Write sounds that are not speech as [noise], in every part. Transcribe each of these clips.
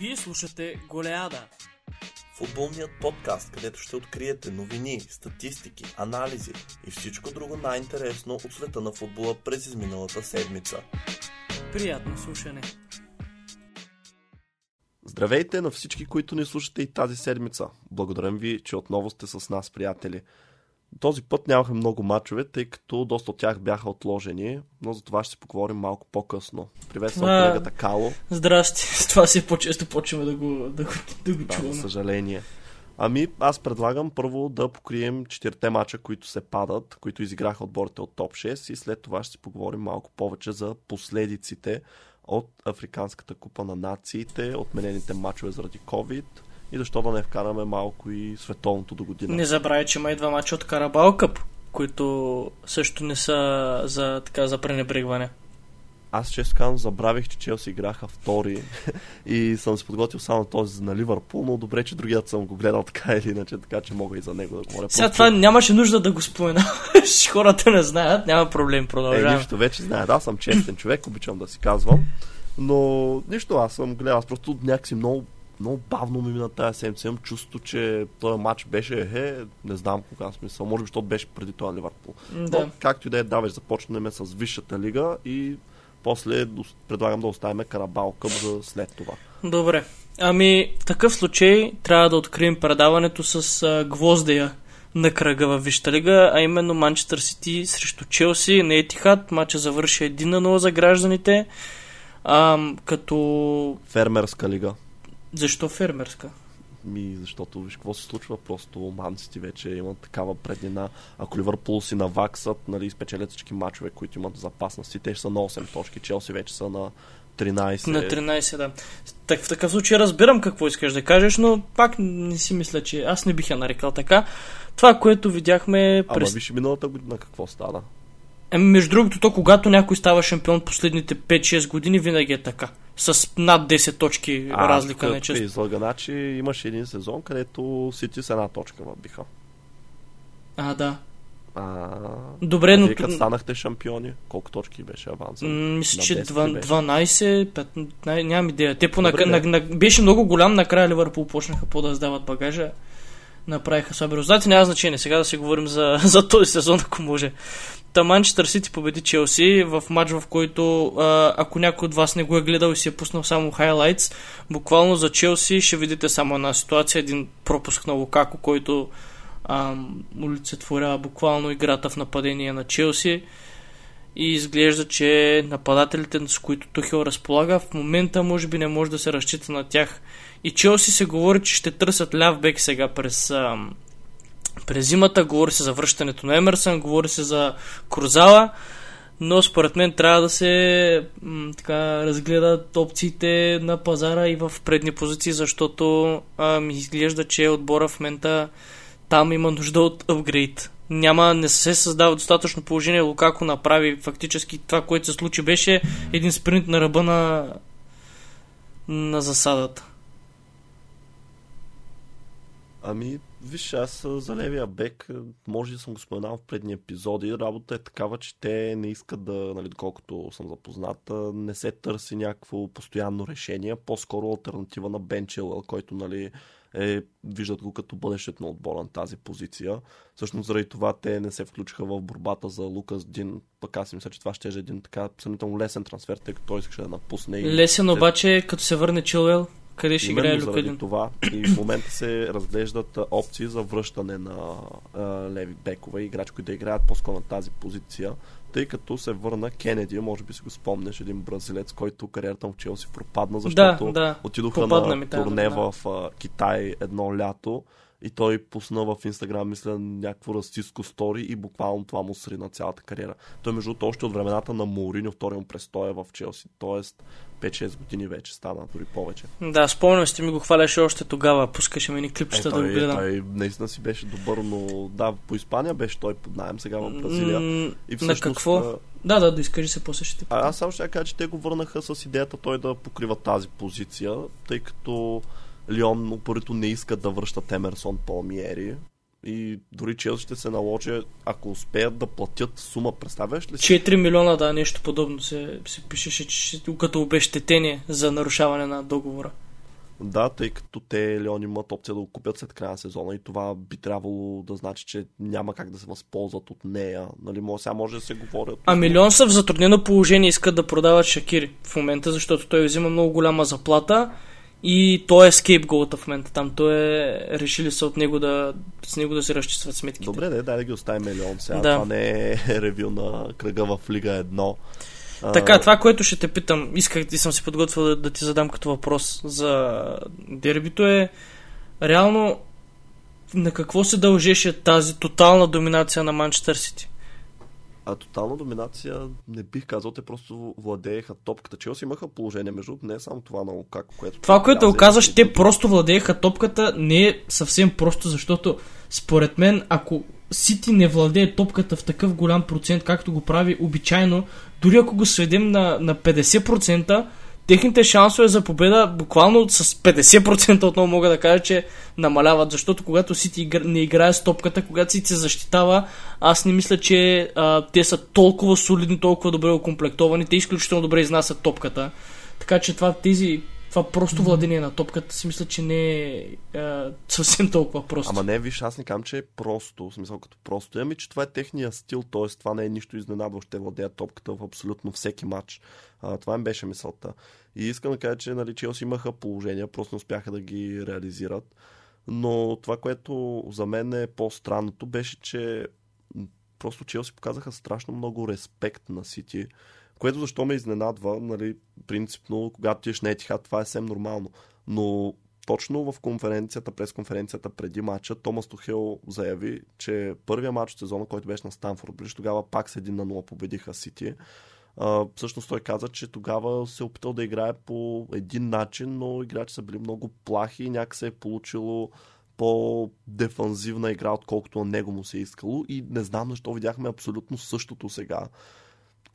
Вие слушате Голеада. Футболният подкаст, където ще откриете новини, статистики, анализи и всичко друго най-интересно от света на футбола през изминалата седмица. Приятно слушане. Здравейте на всички, които ни слушате и тази седмица. Благодарим ви, че отново сте с нас, приятели. Този път нямаха много мачове, тъй като доста от тях бяха отложени, но за това ще си поговорим малко по-късно. Приветствам А, колегата Кало. Здрасти. [laughs] С това си по-често почваме да го, да го, да го Да, чуваме. за съжаление. Ами, аз предлагам първо да покрием четирите мача, които се падат, които изиграха отборите от топ 6 и след това ще си поговорим малко повече за последиците от Африканската купа на нациите, отменените мачове заради COVID и защо да не вкараме малко и световното до година. Не забравяй, че има и два мача от Карабал Къп, които също не са за, така, за пренебрегване. Аз често казвам, забравих, че Челси играха втори [laughs] и съм се подготвил само този на Ливърпул, но добре, че другият съм го гледал така или иначе, така че мога и за него да говоря. Сега Просто- това нямаше нужда да го споменаваш. [laughs] Хората не знаят, няма проблем, Е, продължаваме. нищо вече знаят. Аз съм честен човек, обичам да си казвам. Но нищо, аз съм гледал. Аз просто някакси много, много бавно ми мина тази седмица. Имам чувство, че този матч беше е, не знам кога смисъл. Може би, защото беше преди това Ливърпул. Да. Но, както и да е, давай, започнем с Висшата лига и после предлагам да оставим Карабал Къп за след това. Добре. Ами, в такъв случай трябва да открием предаването с а, гвоздея на кръга във Вища лига, а именно Манчестър Сити срещу Челси на Етихад. Матча завърши 1 на 0 за гражданите. Ам, като... Фермерска лига. Защо фермерска? Ми, защото виж какво се случва, просто манците вече имат такава преднина. Ако Ливърпул си наваксат, нали, спечелят всички мачове, които имат запасности, те ще са на 8 точки, Челси вече са на 13. На 13, да. Так, в такъв случай разбирам какво искаш да кажеш, но пак не си мисля, че аз не бих я нарекал така. Това, което видяхме Ама през... виж и миналата година какво стана. Еми, между другото, то когато някой става шампион последните 5-6 години, винаги е така. С над 10 точки разлика, не не често. излага, значи имаше един сезон, където Сити с една точка въбиха. А, да. А, Добре, а но... вие като станахте шампиони, колко точки беше аванса? Мисля, На че 10 два- ли беше? 12, 15, нямам идея. Те по Добре, на, на, на, беше много голям, накрая Ливърпул почнаха по да сдават багажа. Направиха слаби резултати, няма значение. Сега да си говорим за, [laughs] за този сезон, ако може. Та Манчестър Сити победи Челси в матч, в който ако някой от вас не го е гледал и си е пуснал само хайлайтс, буквално за Челси ще видите само една ситуация, един пропуск на Лукако, който ам, олицетворява буквално играта в нападение на Челси и изглежда, че нападателите, с които Тухел разполага, в момента може би не може да се разчита на тях. И Челси се говори, че ще търсят ляв бек сега през, през зимата, говори се за връщането на Емерсън, говори се за Крузала, но според мен трябва да се м, така, разгледат опциите на пазара и в предни позиции, защото а, ми изглежда, че отбора в момента там има нужда от апгрейд. Няма, не се създава достатъчно положение. Лукако направи фактически това, което се случи, беше един спринт на ръба на, на засадата. Ами, виж, аз за левия бек, може да съм го споменал в предни епизоди, работа е такава, че те не искат да, нали, доколкото съм запознат, а, не се търси някакво постоянно решение, по-скоро альтернатива на Бен Чилъл, който, нали, е, виждат го като бъдещето на отбора на тази позиция. Всъщност заради това те не се включиха в борбата за Лукас Дин, пък аз мисля, че това ще е един така сравнително лесен трансфер, тъй като той искаше да напусне. и- Лесен обаче, като се върне Чилвел, къде ще играе Именно заради Люкадин? това и в момента се разглеждат опции за връщане на а, леви бекове, играчи, които да играят по-скоро на тази позиция, тъй като се върна Кенеди, може би си го спомнеш, един бразилец, който кариерата му в Челси пропадна, защото Да, да. отидоха Попадна на ми турне новина. в а, Китай едно лято и той пусна в Инстаграм, мисля, някакво расистско стори и буквално това му срина цялата кариера. Той между другото още от времената на Мауриньо втория му престоя в Челси, т.е. 5-6 години вече стана, дори повече. Да, спомням си, ти ми го хваляше още тогава. Пускаше ми ни Е, клипчета да той, го гледам. той наистина си беше добър, но да, по Испания беше той под найем сега в Бразилия. И на всъщност, какво? а, Да, да, да изкажи се после ще те А, аз само ще кажа, че те го върнаха с идеята той да покрива тази позиция, тъй като Лион упорито не искат да връщат Емерсон Палмиери. И дори Челси ще се наложи, ако успеят да платят сума, представяш ли си? 4 милиона, да, нещо подобно се, се пишеше, че като обещетение за нарушаване на договора. Да, тъй като те Леон имат опция да го купят след края на сезона и това би трябвало да значи, че няма как да се възползват от нея. Нали, може, сега може да се говорят. А милион са в затруднено положение искат да продават Шакири в момента, защото той взима много голяма заплата и той е скейпголата в момента там. Той е решили се от него да, с него да се разчистват сметките. Добре, дай, дай да ги оставим милион сега. Да. Това не е [laughs] ревю на кръга в Лига 1. Така, това, което ще те питам, исках и съм си подготвил да, да ти задам като въпрос за дербито е реално на какво се дължеше тази тотална доминация на Манчестър Сити? А тотална доминация не бих казал, те просто владееха топката. Челси имаха положение между не е само това на Лукако, което... Това, което оказваш, и- те просто владееха топката, не е съвсем просто, защото според мен, ако Сити не владее топката в такъв голям процент, както го прави обичайно, дори ако го сведем на, на 50%, техните шансове за победа буквално с 50% отново мога да кажа, че намаляват, защото когато Сити игра- не играе с топката, когато Сити се защитава, аз не мисля, че а, те са толкова солидни, толкова добре окомплектовани, те изключително добре изнасят топката. Така че това, тези, това просто владение на топката си мисля, че не е а, съвсем толкова просто. Ама не, виж, аз не казвам, че е просто, в смисъл като просто. Ами, че това е техния стил, т.е. това не е нищо изненадващо. Те владеят топката в абсолютно всеки матч. А, това им беше мисълта. И искам да кажа, че нали, Челси имаха положения, просто не успяха да ги реализират. Но това, което за мен е по-странното, беше, че просто Челси показаха страшно много респект на Сити, което защо ме изненадва, нали, принципно, когато тиеш на Етихад, това е съвсем нормално. Но точно в конференцията, през конференцията преди матча, Томас Тухел заяви, че първия матч от сезона, който беше на Станфорд Бридж, тогава пак с 1 на 0 победиха Сити. А, всъщност той каза, че тогава се е опитал да играе по един начин, но играчи са били много плахи и някак се е получило по-дефанзивна игра, отколкото на него му се е искало и не знам защо видяхме абсолютно същото сега.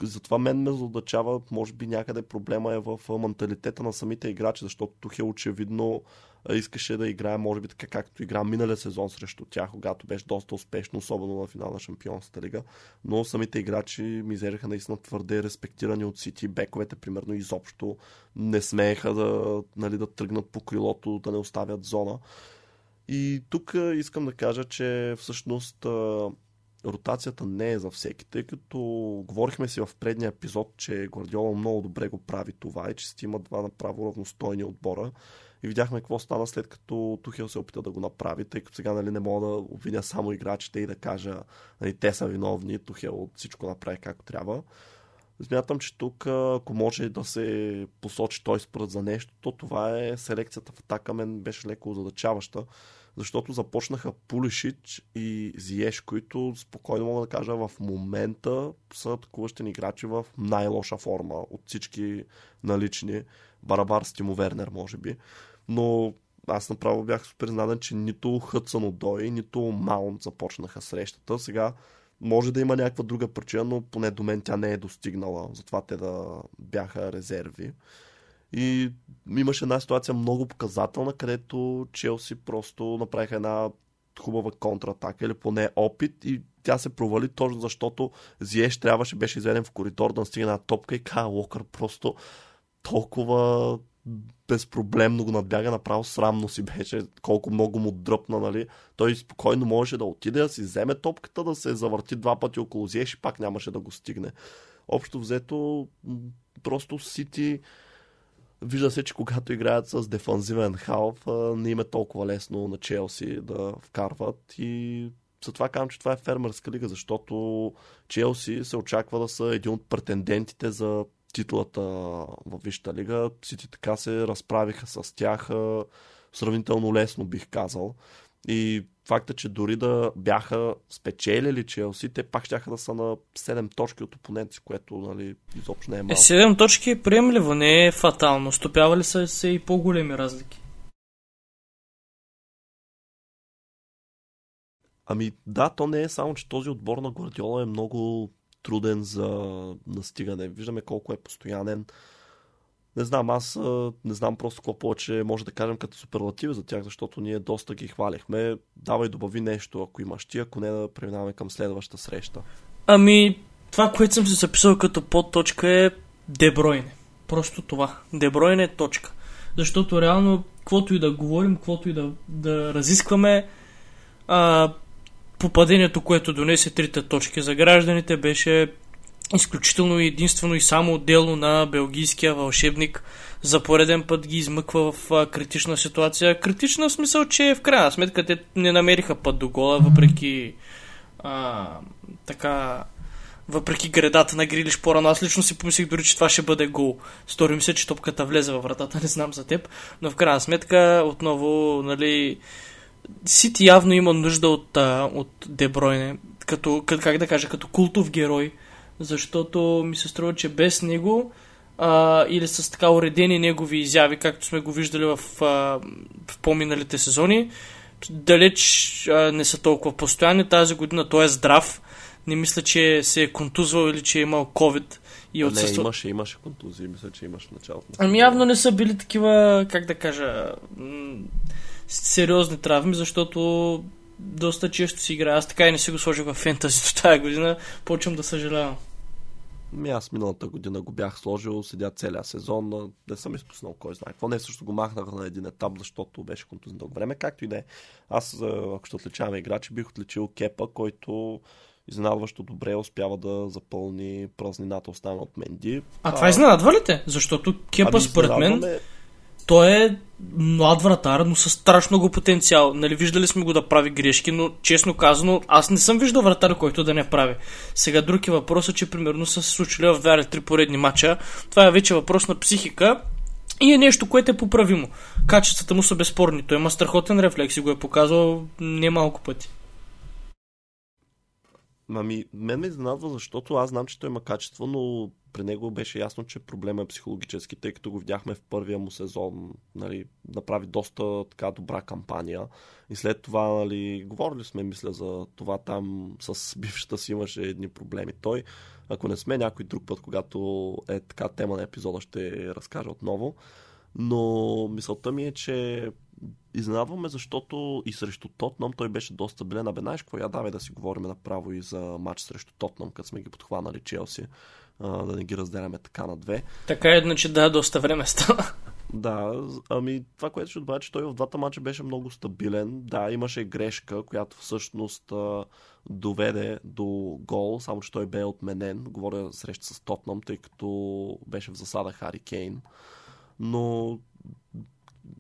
Затова мен ме задачава, може би някъде проблема е в менталитета на самите играчи, защото Тухел очевидно а, искаше да играе, може би така както игра миналия сезон срещу тях, когато беше доста успешно, особено на финал на Шампионската лига. Но самите играчи ми изглеждаха наистина твърде респектирани от Сити. Бековете, примерно, изобщо не смееха да, нали, да тръгнат по крилото, да не оставят зона. И тук искам да кажа, че всъщност ротацията не е за всеки, тъй като говорихме си в предния епизод, че Гвардиола много добре го прави това и че си има два направо равностойни отбора. И видяхме какво стана след като Тухел се опита да го направи, тъй като сега нали, не мога да обвиня само играчите и да кажа, нали, те са виновни, Тухел всичко направи както трябва. Смятам, че тук, ако може да се посочи той спрат за нещо, то това е селекцията в атака мен беше леко задачаваща, защото започнаха Пулишич и Зиеш, които спокойно мога да кажа в момента са атакуващи играчи в най-лоша форма от всички налични. Барабар с Тимо Вернер, може би. Но аз направо бях супер изненадан, че нито Хътсън от Дой, нито Маунт започнаха срещата. Сега може да има някаква друга причина, но поне до мен тя не е достигнала. Затова те да бяха резерви. И имаше една ситуация много показателна, където Челси просто направиха една хубава контратака или поне опит и тя се провали точно защото Зиеш трябваше беше изведен в коридор да настигне една топка и Кайл Локър просто толкова безпроблемно го надбяга, направо срамно си беше, колко много му дръпна, нали. Той спокойно можеше да отиде, да си вземе топката, да се завърти два пъти около Зиеш и пак нямаше да го стигне. Общо взето, просто Сити вижда се, че когато играят с дефанзивен халф, не им е толкова лесно на Челси да вкарват и затова казвам, че това е фермерска лига, защото Челси се очаква да са един от претендентите за титлата в Висшата лига. Сити така се разправиха с тях сравнително лесно, бих казал. И факта, че дори да бяха спечелили Челси, те пак ще да са на 7 точки от опоненти, което нали, изобщо не е Е, малко. 7 точки е приемливо, не е фатално. Стопявали са се и по-големи разлики. Ами да, то не е само, че този отбор на Гвардиола е много труден за настигане. Виждаме колко е постоянен. Не знам, аз не знам просто какво повече може да кажем като суперлативи за тях, защото ние доста ги хвалихме. Давай добави нещо, ако имаш ти, ако не да преминаваме към следващата среща. Ами, това, което съм си записал като подточка е Дебройне. Просто това. Дебройне е точка. Защото реално каквото и да говорим, каквото и да, да разискваме, а, попадението, което донесе трите точки за гражданите, беше изключително единствено и само дело на белгийския вълшебник. За пореден път ги измъква в критична ситуация. Критична в смисъл, че в крайна сметка те не намериха път до гола, въпреки а, така въпреки гредата на Грилиш по-рано. Аз лично си помислих дори, че това ще бъде гол. Стори ми се, че топката влезе във вратата, не знам за теб. Но в крайна сметка, отново, нали, Сити явно има нужда от, от Дебройне, като, как да кажа, като култов герой, защото ми се струва, че без него а, или с така уредени негови изяви, както сме го виждали в, а, в по-миналите сезони, далеч а, не са толкова постоянни. Тази година той е здрав, не мисля, че се е контузвал или че е имал COVID и отсъства. Не, имаше, имаше контузии, мисля, че имаше в началото. Ами явно не са били такива, как да кажа, м- сериозни травми, защото доста често си играя. Аз така и не си го сложих в фентази до тази година. Почвам да съжалявам. Ми аз миналата година го бях сложил, седя целия сезон, не съм изпуснал кой знае какво. Не също го махнах на един етап, защото беше контузен дълго време. Както и да е. Аз, ако ще отличаваме играчи, бих отличил Кепа, който изненадващо добре успява да запълни празнината остана от Менди. А, а това изненадва ли те? Защото Кепа ами, според мен той е млад вратар, но с страшно много потенциал. Нали, виждали сме го да прави грешки, но честно казано, аз не съм виждал вратар, който да не прави. Сега друг е въпросът, че примерно са се случили в 2 три поредни мача. Това е вече въпрос на психика и е нещо, което е поправимо. Качествата му са безспорни. Той има страхотен рефлекс и го е показал немалко пъти. Ами, мен ме изненадва, защото аз знам, че той има качество, но при него беше ясно, че проблема е психологически, тъй като го видяхме в първия му сезон, нали, направи доста така добра кампания. И след това, нали, говорили сме, мисля, за това там с бившата си имаше едни проблеми. Той, ако не сме някой друг път, когато е така тема на епизода, ще разкажа отново. Но мисълта ми е, че Изненадваме, защото и срещу Тотнам той беше доста стабилен. Абе, знаеш какво? Я давай да си говорим направо и за матч срещу Тотнам, като сме ги подхванали Челси. А, да не ги разделяме така на две. Така е, че да, доста време стана. Да, ами това, което ще отбавя, че той в двата мача беше много стабилен. Да, имаше грешка, която всъщност а, доведе до гол, само че той бе отменен. Говоря среща с Тотнам, тъй като беше в засада Хари Кейн. Но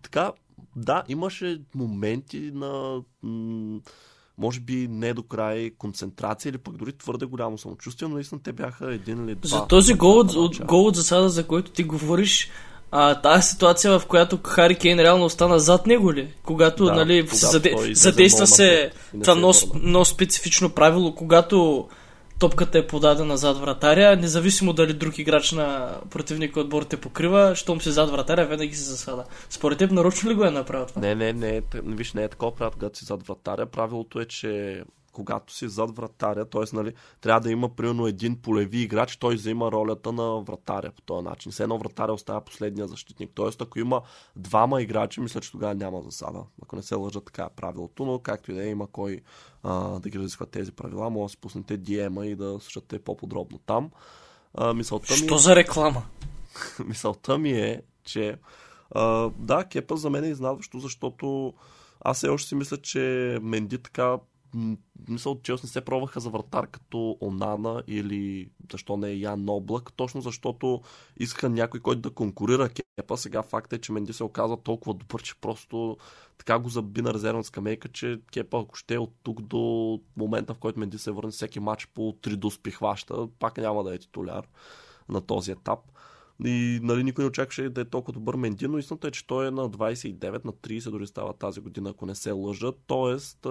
така, да, имаше моменти на м- може би не до край концентрация или пък дори твърде голямо самочувствие, но наистина те бяха един или два. За този гол от, гол от засада, за който ти говориш, а, тази ситуация, в която Хари Кейн реално остана зад него ли? Когато, да, нали, когато заде... задейства се това много, много специфично правило, когато топката е подадена зад вратаря, независимо дали друг играч на противника отбор те покрива, щом си зад вратаря, винаги се засада. Според теб нарочно ли го е направил това? Не, не, не, виж, не е такова правило, когато си зад вратаря. Правилото е, че когато си зад вратаря, т.е. Нали, трябва да има примерно един полеви играч, той взема ролята на вратаря по този начин. Все едно вратаря остава последния защитник. Т.е. ако има двама играчи, мисля, че тогава няма засада. Ако не се лъжа така е правилото, но както и да е, има кой а, да ги разисква тези правила, може да си пуснете DM-а и да слушате по-подробно там. А, мисълта ми... Що за реклама? [laughs] мисълта ми е, че а, да, кепа за мен е изнадващо, защото аз все още си мисля, че Менди така мисъл, че не се пробваха за вратар като Онана или защо не е Ян Облак, точно защото искаха някой, който да конкурира Кепа. Сега факт е, че Менди се оказа толкова добър, че просто така го заби на резервна скамейка, че Кепа, ако ще е от тук до момента, в който Менди се върне всеки матч по 3 дуспи хваща, пак няма да е титуляр на този етап. И нали, никой не очакваше да е толкова добър Менди, но истината е, че той е на 29, на 30 дори става тази година, ако не се лъжа. Тоест,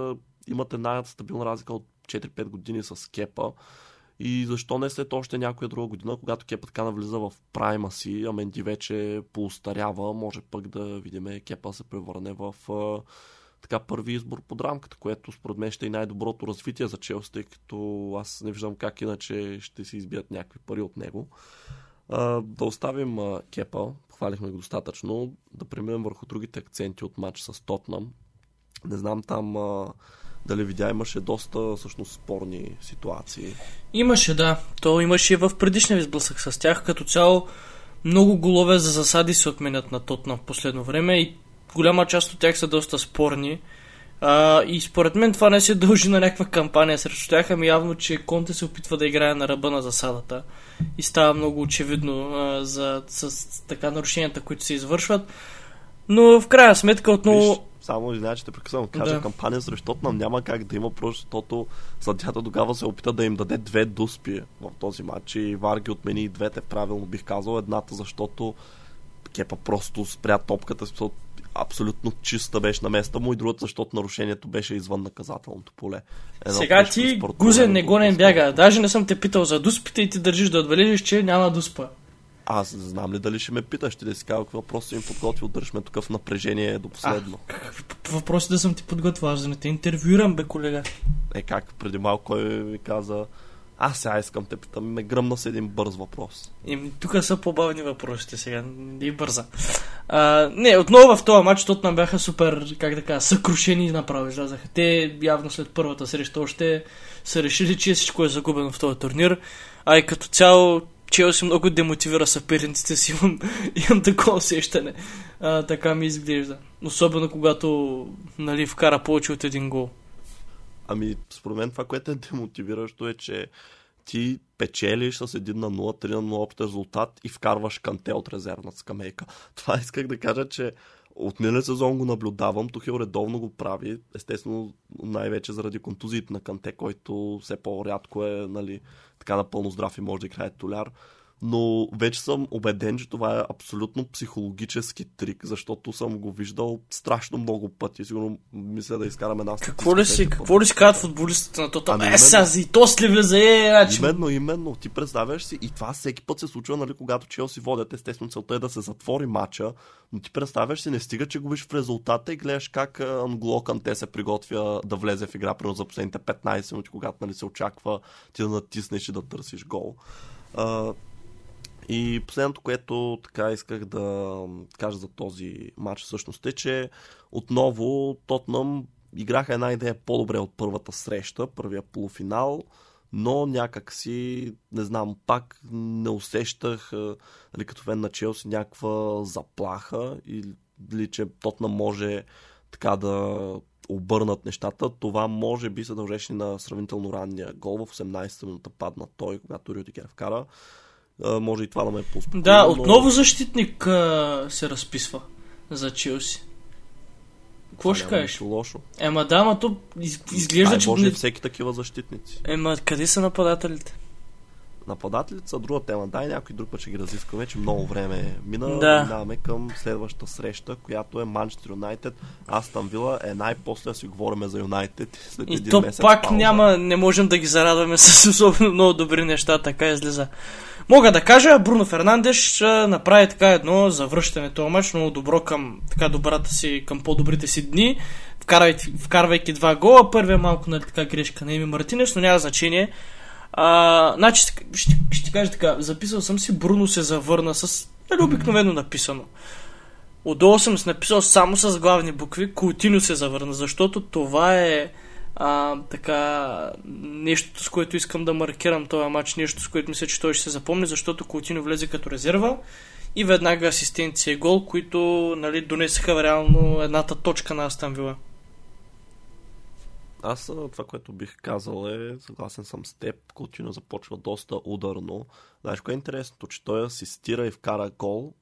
имат една стабилна разлика от 4-5 години с Кепа. И защо не след още някоя друга година, когато Кепа така навлиза в прайма си, а Менди вече поустарява, може пък да видим Кепа се превърне в така първи избор под рамката, което според мен ще е най-доброто развитие за Челси, тъй като аз не виждам как иначе ще се избият някакви пари от него. А, да оставим а, Кепа, похвалихме го достатъчно, да преминем върху другите акценти от матч с Тотнам. Не знам там а, дали видя, имаше доста всъщност спорни ситуации. Имаше, да. То имаше и в предишния сблъсък с тях. Като цяло много голове за засади се отменят на Тотнам в последно време и голяма част от тях са доста спорни. А, и според мен това не се дължи на някаква кампания срещу тях, ами явно, че Конте се опитва да играе на ръба на засадата. И става много очевидно а, за, с, така нарушенията, които се извършват. Но в крайна сметка отново... Виж, само извиня, че те прекъсвам. Кажа да. кампания срещу Тотнам няма как да има, просто защото съдята тогава се опита да им даде две дуспи в този матч и Варги отмени и двете правилно бих казал. Едната, защото Кепа просто спря топката, абсолютно чиста беше на места му и другата, защото нарушението беше извън наказателното поле. Едно Сега ти, Гузен, не го не бяга. Даже не съм те питал за дуспите и ти държиш да отбележиш, че няма дуспа. Аз не знам ли дали ще ме питаш, ще да си кажа какво въпрос си им подготвил, държме такъв напрежение до последно. А, въпроси да съм ти подготвил, аз да не те интервюирам, бе, колега. Е, как преди малко кой ми каза, аз сега искам те питам, ме гръмна с един бърз въпрос. И, тук са по-бавни въпросите сега, не бърза. А, не, отново в този матч нам бяха супер, как да кажа, съкрушени направо излязаха. Те явно след първата среща още са решили, че всичко е загубено в този турнир. А и като цяло Челси много демотивира съперниците си, имам, имам такова усещане. А, така ми изглежда. Особено когато нали, вкара повече от един гол. Ами, според мен това, което е демотивиращо е, че ти печелиш с 1 на 0, 3 на 0 общ резултат и вкарваш канте от резервна скамейка. [laughs] Това исках да кажа, че от миналия сезон го наблюдавам, Тухил редовно го прави, естествено най-вече заради контузиите на Канте, който все по-рядко е нали, така напълно здрав и може да играе толяр но вече съм убеден, че това е абсолютно психологически трик, защото съм го виждал страшно много пъти. Сигурно мисля да изкарам една Какво ли си, какво ли си казват футболистите на това? Ами, е, сега и то ли влезе, е, значи... Именно, именно. Ти представяш си, и това всеки път се случва, нали, когато Челси водят. Естествено, целта е да се затвори матча, но ти представяш си, не стига, че губиш в резултата и гледаш как Англо те се приготвя да влезе в игра, примерно за последните 15 минути, когато нали, се очаква ти да натиснеш и да търсиш гол. Uh, и последното, което така исках да кажа за този матч всъщност е, че отново Тотнам играха една идея по-добре от първата среща, първия полуфинал, но някак си, не знам, пак не усещах, нали, като вен на Челси, някаква заплаха или че Тотнам може така да обърнат нещата. Това може би се дължеше на сравнително ранния гол. В 18-та минута падна той, когато Рюдигер вкара а, може и това да ме е Да, отново но... защитник а, се разписва за Челси. Какво ще кажеш? лошо. Ема да, ма то из, изглежда, че... Може всеки такива защитници. Ема къде са нападателите? Нападателите са друга тема. Дай някой друг път ще ги разискваме, че много време мина. Да. Минаваме към следващата среща, която е Манчестър Юнайтед. Аз там вила е най-после да си говорим за Юнайтед. [laughs] И то пак пауза. няма, не можем да ги зарадваме [laughs] с особено много добри неща, така излиза. Мога да кажа, Бруно Фернандеш направи така едно завръщане този мач, много добро към така добрата си, към по-добрите си дни, вкарвайки, вкарвайки два гола. Първия малко нали, така грешка на Еми Мартинес, но няма значение. А, значи, ще, ще кажа така, записал съм си, Бруно се завърна с нали, обикновено написано. Отдолу съм си написал само с главни букви, Култино се завърна, защото това е а, така, нещото, с което искам да маркирам този матч, нещо, с което мисля, че той ще се запомни, защото Култино влезе като резерва и веднага асистенция и гол, които нали, донесаха реално едната точка на Астан Вила. Аз това, което бих казал е, съгласен съм с теб, Култино започва доста ударно. Знаеш, кое е интересното, че той асистира и вкара гол,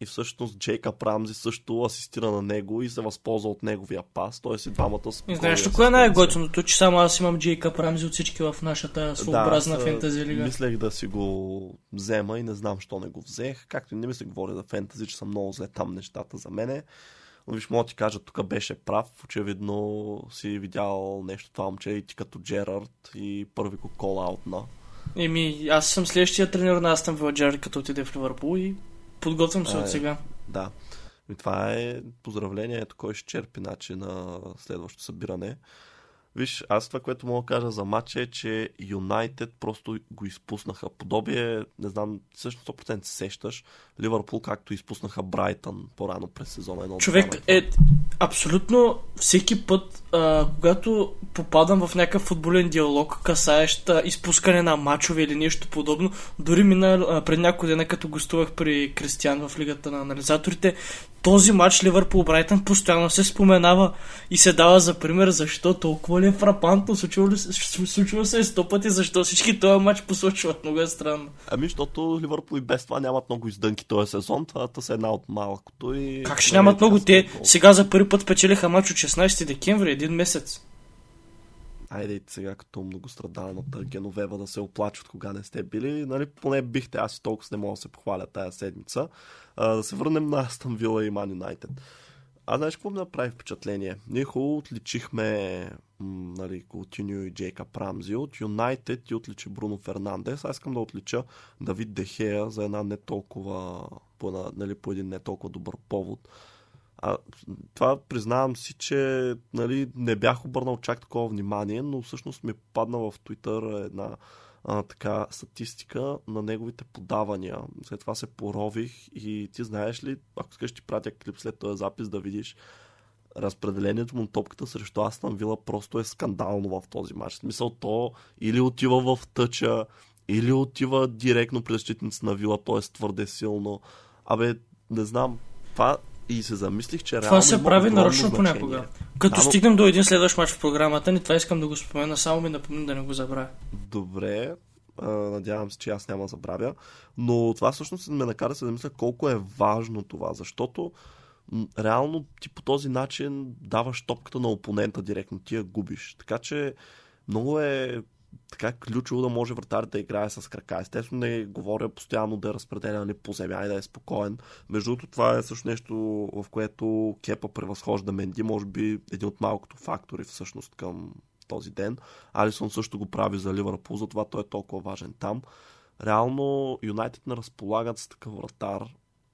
и всъщност Джейкъб Рамзи също асистира на него и се възползва от неговия пас. Той си двамата с. И знаеш кое е най-готиното, че само аз имам Джейкъб Рамзи от всички в нашата своеобразна да, фентази лига? Мислех да си го взема и не знам, що не го взех. Както и не ми се говори за фентази, че са много зле там нещата за мене. Но виж, мога ти кажа, тук беше прав. Очевидно си видял нещо това момче и ти като Джерард и първи го кол аут на. Еми, аз съм следващия тренер на Астън Вила Джерард, като отиде в Ливърпул и Подготвям се а, от сега. Да. И това е поздравлението, кой ще черпи начин на следващото събиране. Виж, аз това, което мога да кажа за матча е, че Юнайтед просто го изпуснаха. Подобие, не знам, също 100% се сещаш, Ливърпул както изпуснаха Брайтън по-рано през сезона. Едно Човек, е, Абсолютно всеки път, а, когато попадам в някакъв футболен диалог, касаещ а, изпускане на мачове или нещо подобно, дори мина а, пред няколко дена, като гостувах при Кристиан в Лигата на анализаторите, този матч Ливърпул Брайтън постоянно се споменава и се дава за пример защо толкова ли е фрапантно, случва, ли, случва се сто пъти, защо всички този матч посочват, много е странно. Ами, защото Ливърпул и без това нямат много издънки този сезон, това е една от малкото и... Как ще нямат много? Те сега за първи път печелиха матч от 16 декември, един месец. Айде сега като многострадалната Геновева да се оплачват кога не сте били, нали, поне бихте, аз и толкова не мога да се похваля тая седмица. А, да се върнем на Астън Вила и Ман Юнайтед. А знаеш какво ми направи впечатление? Ние хубаво отличихме м, нали, Култиньо и Джейка Прамзи. От Юнайтед и отличи Бруно Фернандес. Аз искам да отлича Давид Дехея за една не толкова, по, нали, по един не толкова добър повод. А, това признавам си, че нали, не бях обърнал чак такова внимание, но всъщност ми падна в Twitter една а, така статистика на неговите подавания. След това се порових и ти знаеш ли, ако искаш ти пратя клип след този запис да видиш разпределението му на топката срещу Астан Вила просто е скандално в този матч. В смисъл то или отива в тъча, или отива директно при защитница на Вила, т.е. твърде силно. Абе, не знам, това и се замислих, че Това се прави нарочно понякога. Като да, но... стигнем до един следващ матч в програмата ни, това искам да го спомена, само ми напомня да не го забравя. Добре, надявам се, че аз няма забравя. Но това всъщност ме накара да се замисля колко е важно това, защото реално ти по този начин даваш топката на опонента директно, ти я губиш. Така че много е така ключово да може вратар да играе с крака. Естествено не говоря постоянно да е разпределя нали, по земя и да е спокоен. Между другото това е също нещо, в което Кепа превъзхожда Менди, може би един от малкото фактори всъщност към този ден. Алисон също го прави за Ливърпул, затова той е толкова важен там. Реално Юнайтед не разполагат с такъв вратар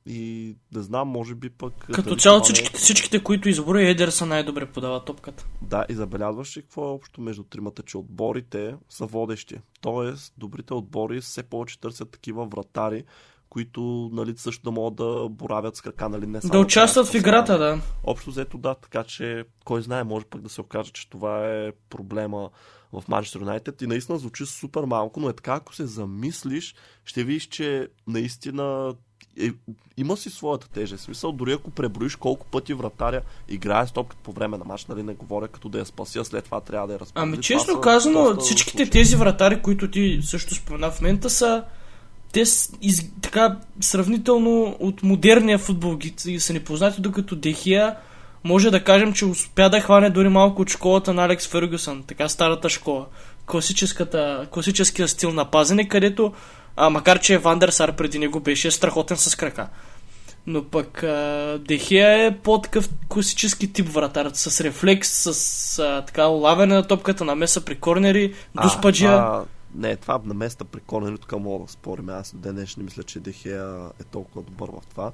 и не знам, може би пък... Като цяло всичките, всичките, които избори Едерса най-добре подава топката. Да, и забелязваш ли какво е общо между тримата, че отборите са водещи. Тоест, добрите отбори все повече търсят такива вратари, които нали, също да могат да боравят с крака, нали, не само Да участват в играта, да. Общо взето да, така че кой знае, може пък да се окаже, че това е проблема в Манчестър Юнайтед и наистина звучи супер малко, но е така, ако се замислиш, ще видиш, че наистина е, има си своята тежест. Смисъл, дори ако преброиш колко пъти вратаря играе с топката по време на матч, нали не говоря като да я спася, след това трябва да я разпределя. Ами честно казано, всичките случаи. тези вратари, които ти също спомена в момента са те из, така сравнително от модерния футбол ги са непознати, докато Дехия може да кажем, че успя да хване дори малко от школата на Алекс Фергюсън, така старата школа. Класическата, класическия стил на пазене, където а, макар, че Вандерсар преди него беше страхотен с крака. Но пък а, Дехия е по-такъв класически тип вратар, с рефлекс, с а, така улавяне на топката, намеса при корнери, до спаджия. Не, това на места при корнери, тук мога да спорим. Аз до днес не мисля, че Дехия е толкова добър в това.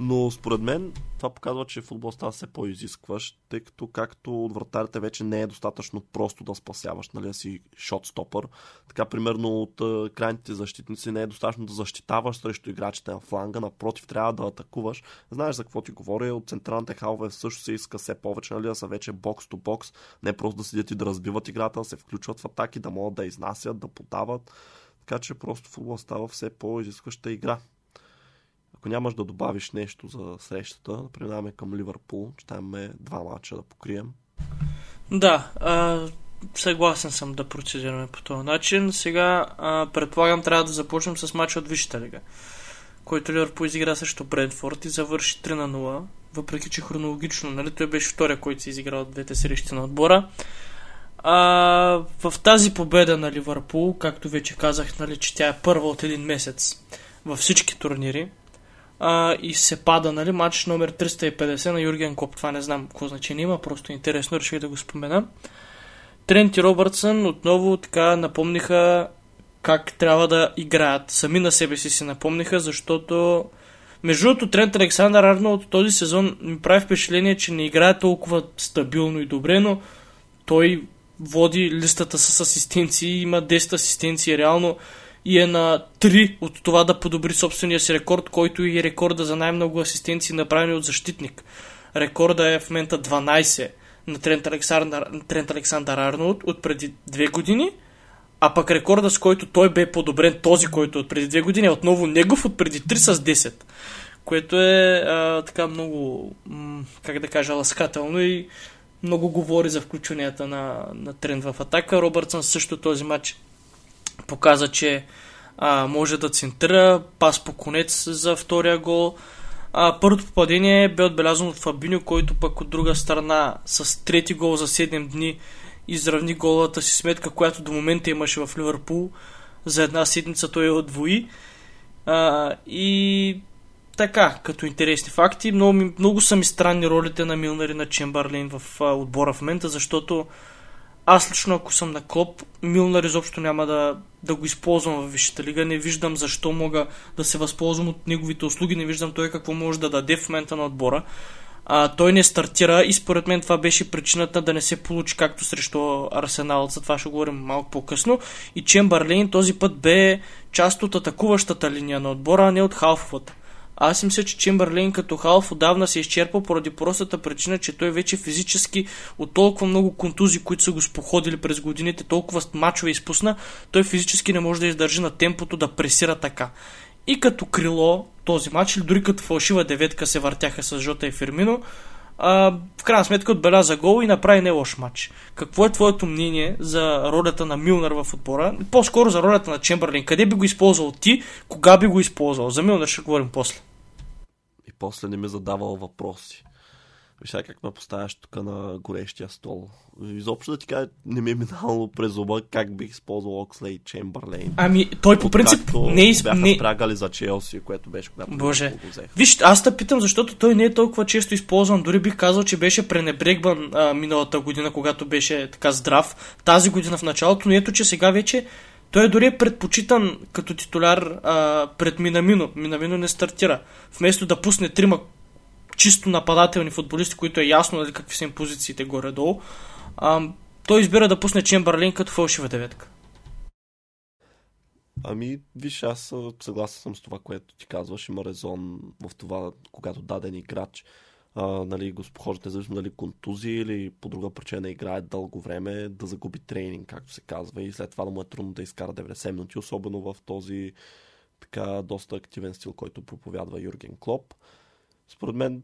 Но според мен това показва, че футбол става все по-изискващ, тъй като както от вратарите вече не е достатъчно просто да спасяваш, нали, си шотстопър. Така, примерно от крайните защитници не е достатъчно да защитаваш срещу играчите на фланга, напротив, трябва да атакуваш. Знаеш за какво ти говоря, от централните халове също се иска все повече, нали, да са вече бокс то бокс, не просто да седят и да разбиват играта, да се включват в атаки, да могат да изнасят, да подават. Така че просто футбол става все по-изискваща игра. Ако нямаш да добавиш нещо за срещата, преминаваме към Ливърпул, че там е два мача да покрием. Да, а, съгласен съм да процедираме по този начин. Сега а, предполагам трябва да започнем с мача от Висшата лига, който Ливърпул изигра срещу Брентфорд и завърши 3 на 0, въпреки че хронологично, нали, той беше втория, който се изиграл от двете срещи на отбора. А, в тази победа на Ливърпул, както вече казах, нали, че тя е първа от един месец във всички турнири, а, и се пада, нали, матч номер 350 на Юрген Коп. Това не знам какво значение има, просто интересно, реших да го спомена. Трент и Робъртсън отново така напомниха как трябва да играят. Сами на себе си си напомниха, защото между другото Трент Александър Арнолд този сезон ми прави впечатление, че не играе толкова стабилно и добре, но той води листата с асистенции, има 10 асистенции реално и е на 3 от това да подобри собствения си рекорд, който и рекорда за най-много асистенции направени от защитник. Рекорда е в момента 12 на Трент Александър, Трент Александър Арнолд от преди две години, а пък рекорда, с който той бе подобрен, този, който е от преди две години, е отново негов от преди 3 с 10. Което е а, така много, как да кажа, ласкателно и много говори за включванията на, на тренд в атака. Робъртсън също този матч показа, че а, може да центрира, пас по конец за втория гол. А, първото попадение бе отбелязано от Фабиньо, който пък от друга страна с трети гол за 7 дни изравни голата си сметка, която до момента имаше в Ливърпул. За една седмица той я отвои. А, и така, като интересни факти, много, много са ми странни ролите на Милнер и на Чембарлин в а, отбора в момента, защото аз лично, ако съм на Клоп, Милнер изобщо няма да, да го използвам в Висшата лига. Не виждам защо мога да се възползвам от неговите услуги, не виждам той какво може да даде в момента на отбора. А, той не стартира и според мен това беше причината да не се получи както срещу Арсенал. За това ще говорим малко по-късно. И Чембарлин този път бе част от атакуващата линия на отбора, а не от халфовата. Аз мисля, че Чемберлейн като халф отдавна се е изчерпал поради простата причина, че той вече физически от толкова много контузи, които са го споходили през годините, толкова мачове изпусна, той физически не може да издържи на темпото да пресира така. И като крило този матч, или дори като фалшива деветка се въртяха с Жота и Фермино, а, в крайна сметка отбеляза гол и направи не лош матч. Какво е твоето мнение за ролята на Милнер в отбора? По-скоро за ролята на Чемберлин. Къде би го използвал ти? Кога би го използвал? За Милнер ще говорим после после не ми задавал въпроси. Виж как ме поставяш тук на горещия стол. Изобщо да ти кажа, не ми е минало през ума как бих използвал Окслей и Чембърлейн. Ами, той по принцип не е... Бяха не... спрягали за Челси, което беше когато Боже. Го Виж, аз те питам, защото той не е толкова често използван. Дори бих казал, че беше пренебрегван а, миналата година, когато беше така здрав. Тази година в началото, но ето, че сега вече той е дори предпочитан като титуляр а, пред Минамино. Минамино не стартира. Вместо да пусне трима чисто нападателни футболисти, които е ясно нали, какви са им позициите горе-долу, а, той избира да пусне Чембърлин като фалшива деветка. Ами, виж, аз съгласен съм с това, което ти казваш. Има резон в това, когато даден играч а, нали, спохожат, независимо дали контузия или по друга причина играе дълго време, да загуби тренинг, както се казва, и след това да му е трудно да изкара 90 минути, особено в този така доста активен стил, който проповядва Юрген Клоп. Според мен,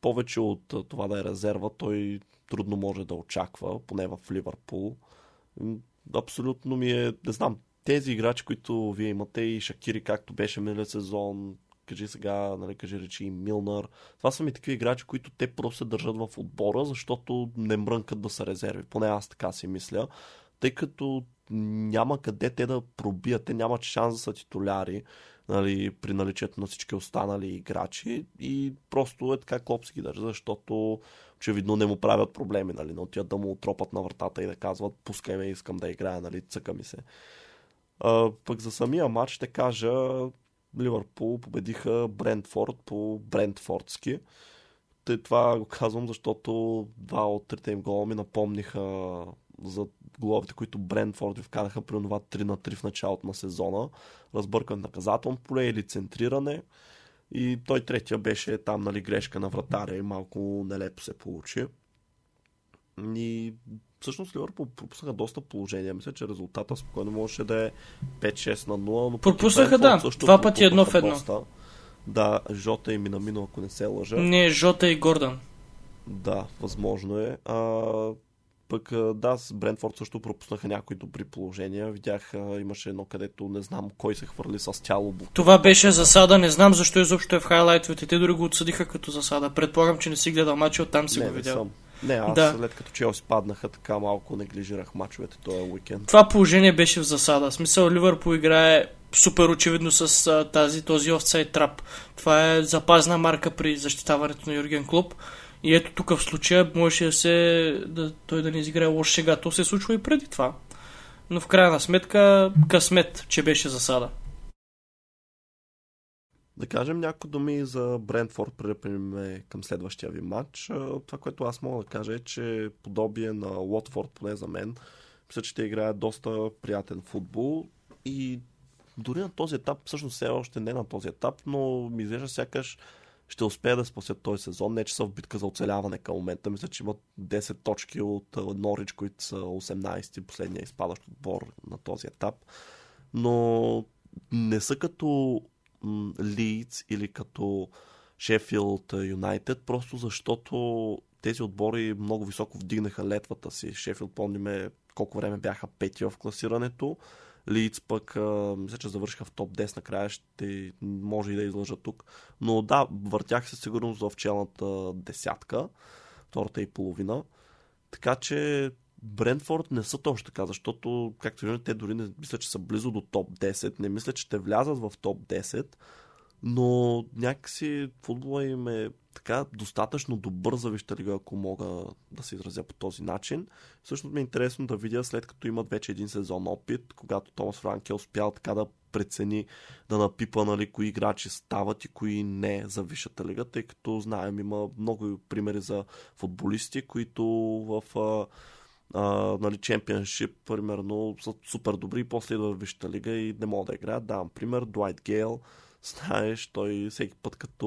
повече от това да е резерва, той трудно може да очаква, поне в Ливърпул. Абсолютно ми е, не знам, тези играчи, които вие имате и Шакири, както беше миналия сезон, кажи сега, нали, кажи речи Милнар. Това са ми такива играчи, които те просто се държат в отбора, защото не мрънкат да са резерви. Поне аз така си мисля. Тъй като няма къде те да пробият, те нямат шанс да са титуляри нали, при наличието на всички останали играчи и просто е така Клоп си ги държа, защото очевидно не му правят проблеми, нали, не отиват да му отропат на вратата и да казват пускай ме, искам да играя, нали, цъка ми се. А, пък за самия матч ще кажа, Ливърпул победиха Брентфорд по Брентфордски. Те това го казвам, защото два от трите им гола ми напомниха за головите, които Брентфорд ви вкараха при това 3 на 3 в началото на сезона. Разбъркан наказателно поле или центриране. И той третия беше там, нали, грешка на вратаря и малко нелепо се получи. И всъщност Ливърпул пропуснаха доста положения. Мисля, че резултата спокойно можеше да е 5-6 на 0. Но пропуснаха, да. Два пъти едно в едно. Доста. Да, Жота и Минамино, ако не се лъжа. Не, Жота и Гордан. Да, възможно е. А, пък да, с Брентфорд също пропуснаха някои добри положения. Видях, имаше едно, където не знам кой се хвърли с тяло. Това беше засада, не знам защо изобщо е в хайлайтовете. Те дори го отсъдиха като засада. Предполагам, че не си гледал мача, оттам си не, го видял. Съм. Не, аз да. след като Челси паднаха, така малко неглижирах мачовете този уикенд. Това положение беше в засада. В смисъл, Ливърпул играе супер очевидно с а, тази, този офсайд трап. Това е запазна марка при защитаването на Юрген Клуб. И ето тук в случая можеше да се, да, той да не изиграе лош сега. То се случва и преди това. Но в крайна сметка късмет, че беше засада. Да кажем някои думи за Брентфорд, преди към следващия ви матч. Това, което аз мога да кажа е, че подобие на Лотфорд, поне за мен, мисля, че те играят доста приятен футбол и дори на този етап, всъщност все още не на този етап, но ми изглежда сякаш ще успеят да спасят този сезон. Не, че са в битка за оцеляване към момента. Мисля, че имат 10 точки от Норич, които са 18 последния изпадащ отбор на този етап. Но не са като Лийдс или като Шефилд Юнайтед, просто защото тези отбори много високо вдигнаха летвата си. Шефилд, помниме колко време бяха пети в класирането. Лиц пък, мисля, че завършиха в топ 10 накрая, ще може и да излъжа тук. Но да, въртях се сигурно в челната десятка, втората и половина. Така че Брентфорд не са точно така, защото, както виждате, те дори не мисля, че са близо до топ 10. Не мисля, че ще влязат в топ 10 но някакси футбола им е така достатъчно добър за Вища лига, ако мога да се изразя по този начин. Всъщност ми е интересно да видя след като имат вече един сезон опит, когато Томас Франк е успял така да прецени, да напипа нали, кои играчи стават и кои не за Висшата лига, тъй като знаем, има много примери за футболисти, които в Uh, нали, чемпионшип, примерно, са супер добри и после идват в Висшата лига и не могат да играят. Давам пример, Дуайт Гейл, знаеш, той всеки път като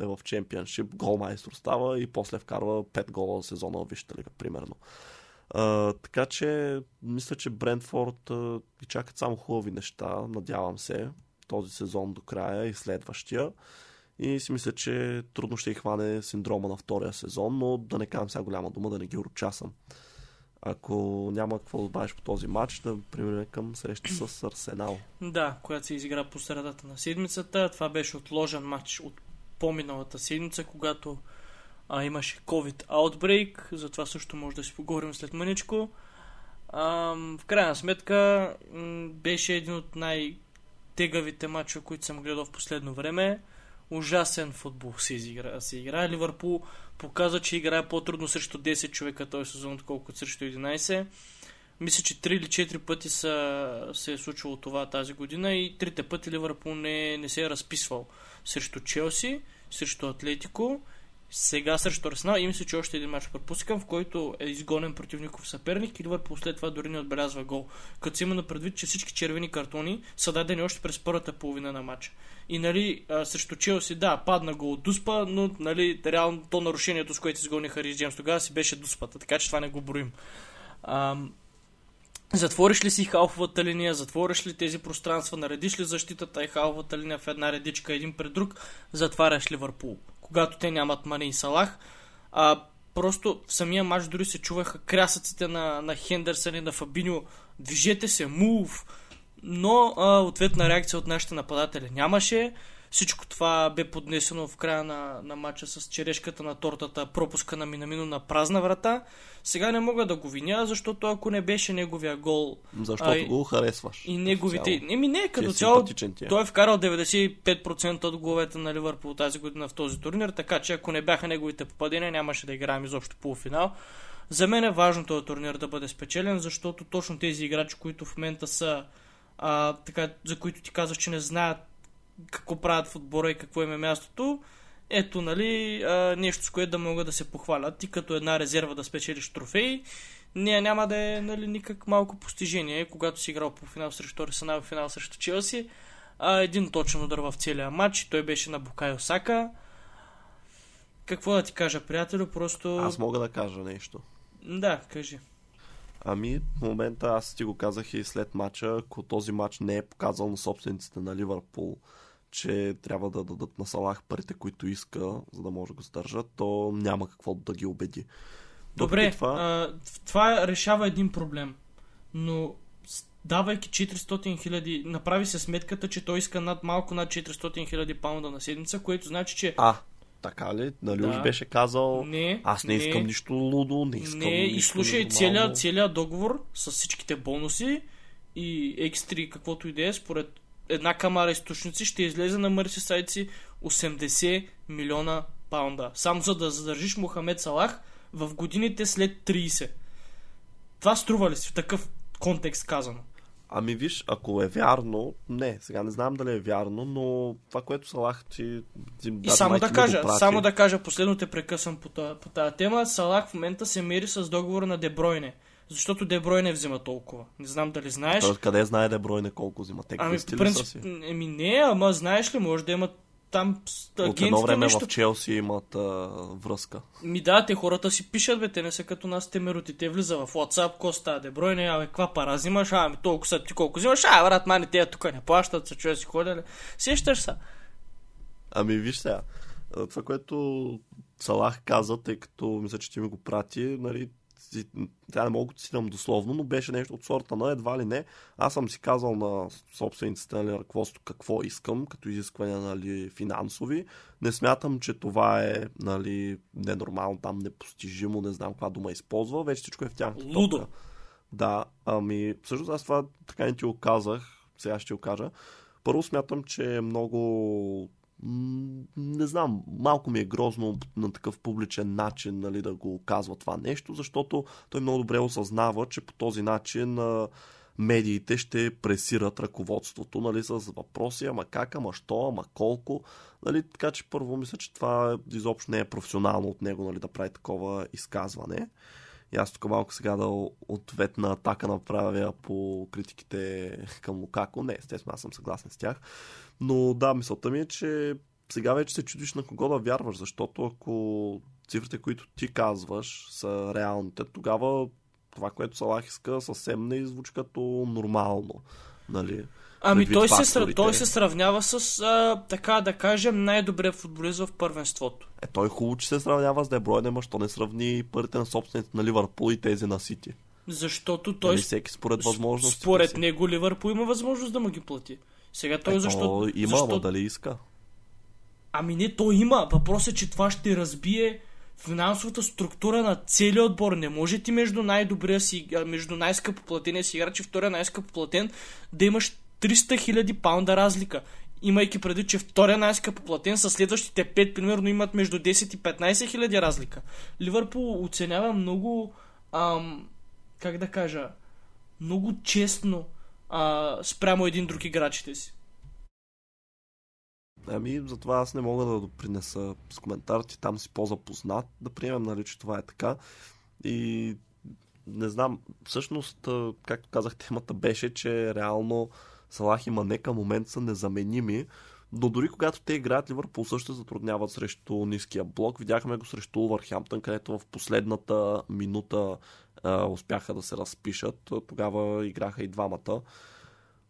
е в чемпионшип, голмайстор става и после вкарва 5 гола в сезона в Висшата лига, примерно. А, така че, мисля, че Брентфорд ги чакат само хубави неща, надявам се, този сезон до края и следващия. И си мисля, че трудно ще и хване синдрома на втория сезон, но да не казвам сега голяма дума, да не ги урочасам. Ако няма какво добавиш по този матч, да преминем към среща с Арсенал. Да, която се изигра по средата на седмицата. Това беше отложен матч от по-миналата седмица, когато а, имаше COVID outbreak. Затова също може да си поговорим след мъничко. А, в крайна сметка беше един от най-тегавите матча, които съм гледал в последно време ужасен футбол се изигра. Се играе. Ливърпул показа, че играе по-трудно срещу 10 човека този сезон, отколкото срещу 11. Мисля, че 3 или 4 пъти са, се е случило това тази година и трите пъти Ливърпул не, не се е разписвал срещу Челси, срещу Атлетико сега срещу Арсенал и мисля, че още един матч пропускам, в който е изгонен противников съперник и Ливърпул след това дори не отбелязва гол. Като си има на предвид, че всички червени картони са дадени още през първата половина на матча. И нали, а, срещу Челси, да, падна го от Дуспа, но нали, реално то нарушението, с което изгониха Рис Джеймс тогава си беше Дуспата, така че това не го броим. Ам, Затвориш ли си халфовата линия, затвориш ли тези пространства, наредиш ли защитата и халфовата линия в една редичка един пред друг, затваряш Ливърпул когато те нямат Мане и Салах. А, просто в самия матч дори се чуваха крясъците на, на Хендерсън и на Фабиньо. Движете се, мув! Но а, ответна реакция от нашите нападатели нямаше. Всичко това бе поднесено в края на, на матча с черешката на тортата, пропуска на Минамино на празна врата. Сега не мога да го виня, защото ако не беше неговия гол... Защото а, го харесваш. И неговите... Еми не, като цяло той е вкарал 95% от головете на Ливърпул тази година в този турнир, така че ако не бяха неговите попадения, нямаше да играем изобщо полуфинал. За мен е важно този турнир да бъде спечелен, защото точно тези играчи, които в момента са а, така, за които ти казваш, че не знаят какво правят в отбора и какво им е мястото, ето, нали, а, нещо с което да могат да се похвалят. Ти като една резерва да спечелиш трофей, ние няма да е нали, никак малко постижение, когато си играл по финал срещу Арсенал, финал срещу Челси. А, един точен удар в целия матч, той беше на Букайо Сака. Какво да ти кажа, приятелю, просто... Аз мога да кажа нещо. Да, кажи. Ами, в момента аз ти го казах и след матча, ако този матч не е показал на собствениците на Ливърпул, че трябва да дадат на Салах парите, които иска, за да може да го задържат, то няма какво да ги убеди. Добре, това... А, това решава един проблем, но давайки 400 хиляди, направи се сметката, че той иска над, малко над 400 хиляди паунда на седмица, което значи, че... А, така ли? Нали да. уж беше казал, не, аз не, не искам нищо лудо, не искам Не, нищо и слушай целият, целият договор с всичките бонуси и екстри, каквото и да е, според една камара източници ще излезе на Мърсисайци 80 милиона паунда. Само за да задържиш Мохамед Салах в годините след 30. Това струва ли си в такъв контекст казано? Ами виж, ако е вярно, не, сега не знам дали е вярно, но това, което Салах ти... ти и само да кажа, само да кажа, последно те прекъсвам по, по тази тема, Салах в момента се мери с договора на Дебройне. Защото Деброй не взима толкова. Не знам дали знаеш. Тоест, къде знае Деброй не колко взима? Те ами, по принцип, еми не, ама знаеш ли, може да имат там От едно време нещо... в Челси имат а, връзка. Ми да, те хората си пишат, бе, те не са като нас темероти. Те влиза в WhatsApp, Коста, Дебройне, абе, каква пара взимаш, ами толкова са ти колко взимаш, а, брат, мани, те тук не плащат, се чуя си ходят. Сещаш са. Ами виж сега, това, което Салах каза, тъй като мисля, че ти ми го прати, нали, тя не мога да цитирам дословно, но беше нещо от сорта на едва ли не. Аз съм си казал на собствениците на нали, ръководството какво искам, като изисквания нали, финансови. Не смятам, че това е нали, ненормално, там непостижимо, не знам каква дума използва. Вече всичко е в тях. Лудо. Да, ами всъщност аз това така не ти го казах, сега ще го кажа. Първо смятам, че е много не знам, малко ми е грозно на такъв публичен начин нали, да го казва това нещо, защото той много добре осъзнава, че по този начин медиите ще пресират ръководството нали, с въпроси, ама как, ама що, ама колко. Нали, така че първо мисля, че това изобщо не е професионално от него нали, да прави такова изказване. И аз тук малко сега да ответна атака направя по критиките към Лукако. Не, естествено, аз съм съгласен с тях. Но да, мисълта ми е, че сега вече се чудиш на кого да вярваш, защото ако цифрите, които ти казваш, са реалните, тогава това, което Салах иска, съвсем не звучи като нормално. Нали? Ами той се, той се сравнява с, а, така да кажем, най-добрия футболист в първенството. Е, той хубаво, че се сравнява с Дебройн, ама що не сравни парите на собствените на Ливърпул и тези на Сити. Защото той... Нали всеки според възможност. Според него Ливърпул има възможност да му ги плати. Сега той е, защо... Има, защо... но дали иска? Ами не, той има. Въпросът е, че това ще разбие финансовата структура на целия отбор. Не може ти между най-добрия си, между най-скъпо платения си играч и втория най-скъпо платен да имаш 300 000 паунда разлика. Имайки преди, че втория най-скъпо платен с следващите 5 примерно имат между 10 и 15 хиляди разлика. Ливърпул оценява много, ам, как да кажа, много честно а, спрямо един друг играчите си. Ами, затова аз не мога да допринеса с коментар, ти там си по-запознат, да приемем, нали, че това е така. И не знам, всъщност, както казах, [laughs] темата беше, че реално Салах и Мане към момент са незаменими. Но дори когато те играят, Ливърпул също затрудняват срещу ниския блок. Видяхме го срещу Увърхямптън, където в последната минута успяха да се разпишат. Тогава играха и двамата.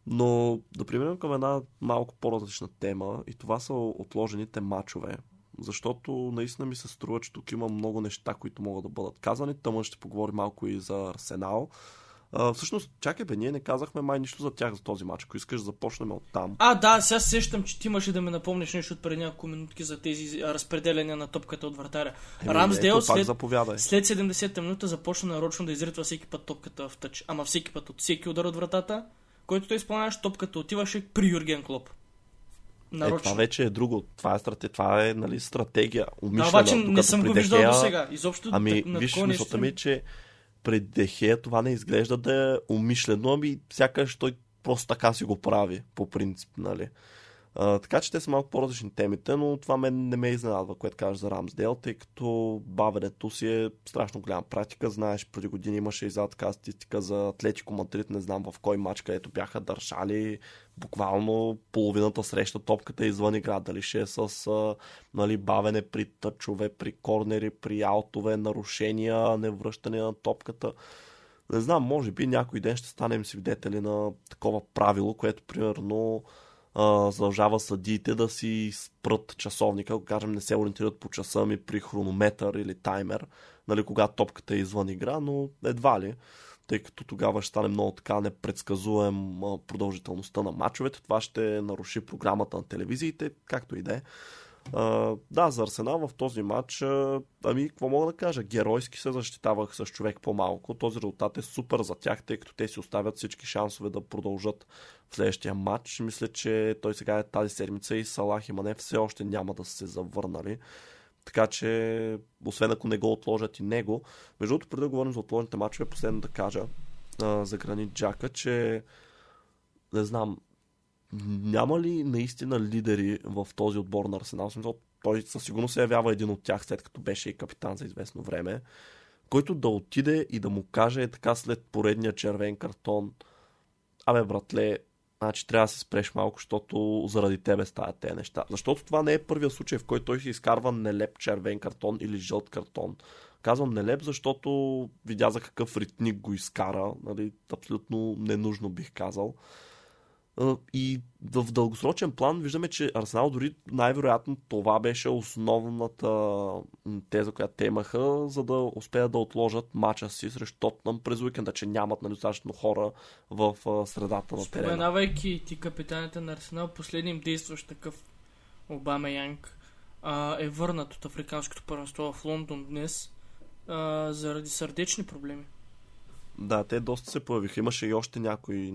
Но да преминем към една малко по-различна тема и това са отложените матчове. Защото наистина ми се струва, че тук има много неща, които могат да бъдат казани. Тъмън ще поговори малко и за Арсенал. А, всъщност, чакай бе, ние не казахме май нищо за тях за този матч. Ако искаш, започнем от там. А, да, сега сещам, че ти имаше да ме напомниш нещо от преди няколко минутки за тези разпределения на топката от вратаря. Еми, Рамсдейл след, след 70-та минута започна нарочно да изритва всеки път топката в тъч. Ама всеки път от всеки удар от вратата, който той изпълняваш, топката отиваше при Юрген Клоп. Нарочно. Е, това вече е друго. Това е, стратегия, това е нали, стратегия. Умишлена, да, обаче не съм го виждал до сега. Изобщо ами, виж, мисълта ми, е, че пред Дехея това не изглежда да е умишлено, ами сякаш той просто така си го прави, по принцип, нали. Така че те са малко по-различни темите, но това мен не ме изненадва, което кажеш за Рамсдел, тъй като бавенето си е страшно голяма практика. Знаеш, преди години имаше и за така статистика за Атлетико Мадрид, не знам в кой матч, където бяха държали буквално половината среща топката извън игра. Дали ще е с нали, бавене при тъчове, при корнери, при аутове, нарушения, невръщане на топката. Не знам, може би някой ден ще станем свидетели на такова правило, което примерно задължава съдиите да си спрат часовника, ако кажем не се ориентират по часа ми при хронометър или таймер, нали, когато топката е извън игра, но едва ли, тъй като тогава ще стане много така непредсказуем продължителността на матчовете. Това ще наруши програмата на телевизиите, както и да е. Да, за Арсенал в този матч, uh, ами, какво мога да кажа? Геройски се защитавах с човек по-малко. Този резултат е супер за тях, тъй като те си оставят всички шансове да продължат в следващия матч. Мисля, че той сега е тази седмица и Салах и Мане все още няма да се завърнали. Така че, освен ако не го отложат и него. Между другото, преди да говорим за отложените матчове, последно да кажа uh, за Гранит Джака, че не знам, няма ли наистина лидери в този отбор на Арсенал? Смисъл, той със сигурност се явява един от тях, след като беше и капитан за известно време, който да отиде и да му каже така след поредния червен картон, абе братле, значи трябва да се спреш малко, защото заради тебе стават тези неща. Защото това не е първия случай, в който той си изкарва нелеп червен картон или жълт картон. Казвам нелеп, защото видя за какъв ритник го изкара. Нали, абсолютно ненужно бих казал. И в дългосрочен план виждаме, че Арсенал дори най-вероятно това беше основната теза, която те имаха, за да успеят да отложат мача си срещу Тотнам през уикенда, че нямат нали, достатъчно хора в средата на терена. Споменавайки ти капитаните на Арсенал, последният действащ такъв Обама Янг е върнат от африканското първенство в Лондон днес заради сърдечни проблеми. Да, те доста се появиха. Имаше и още някои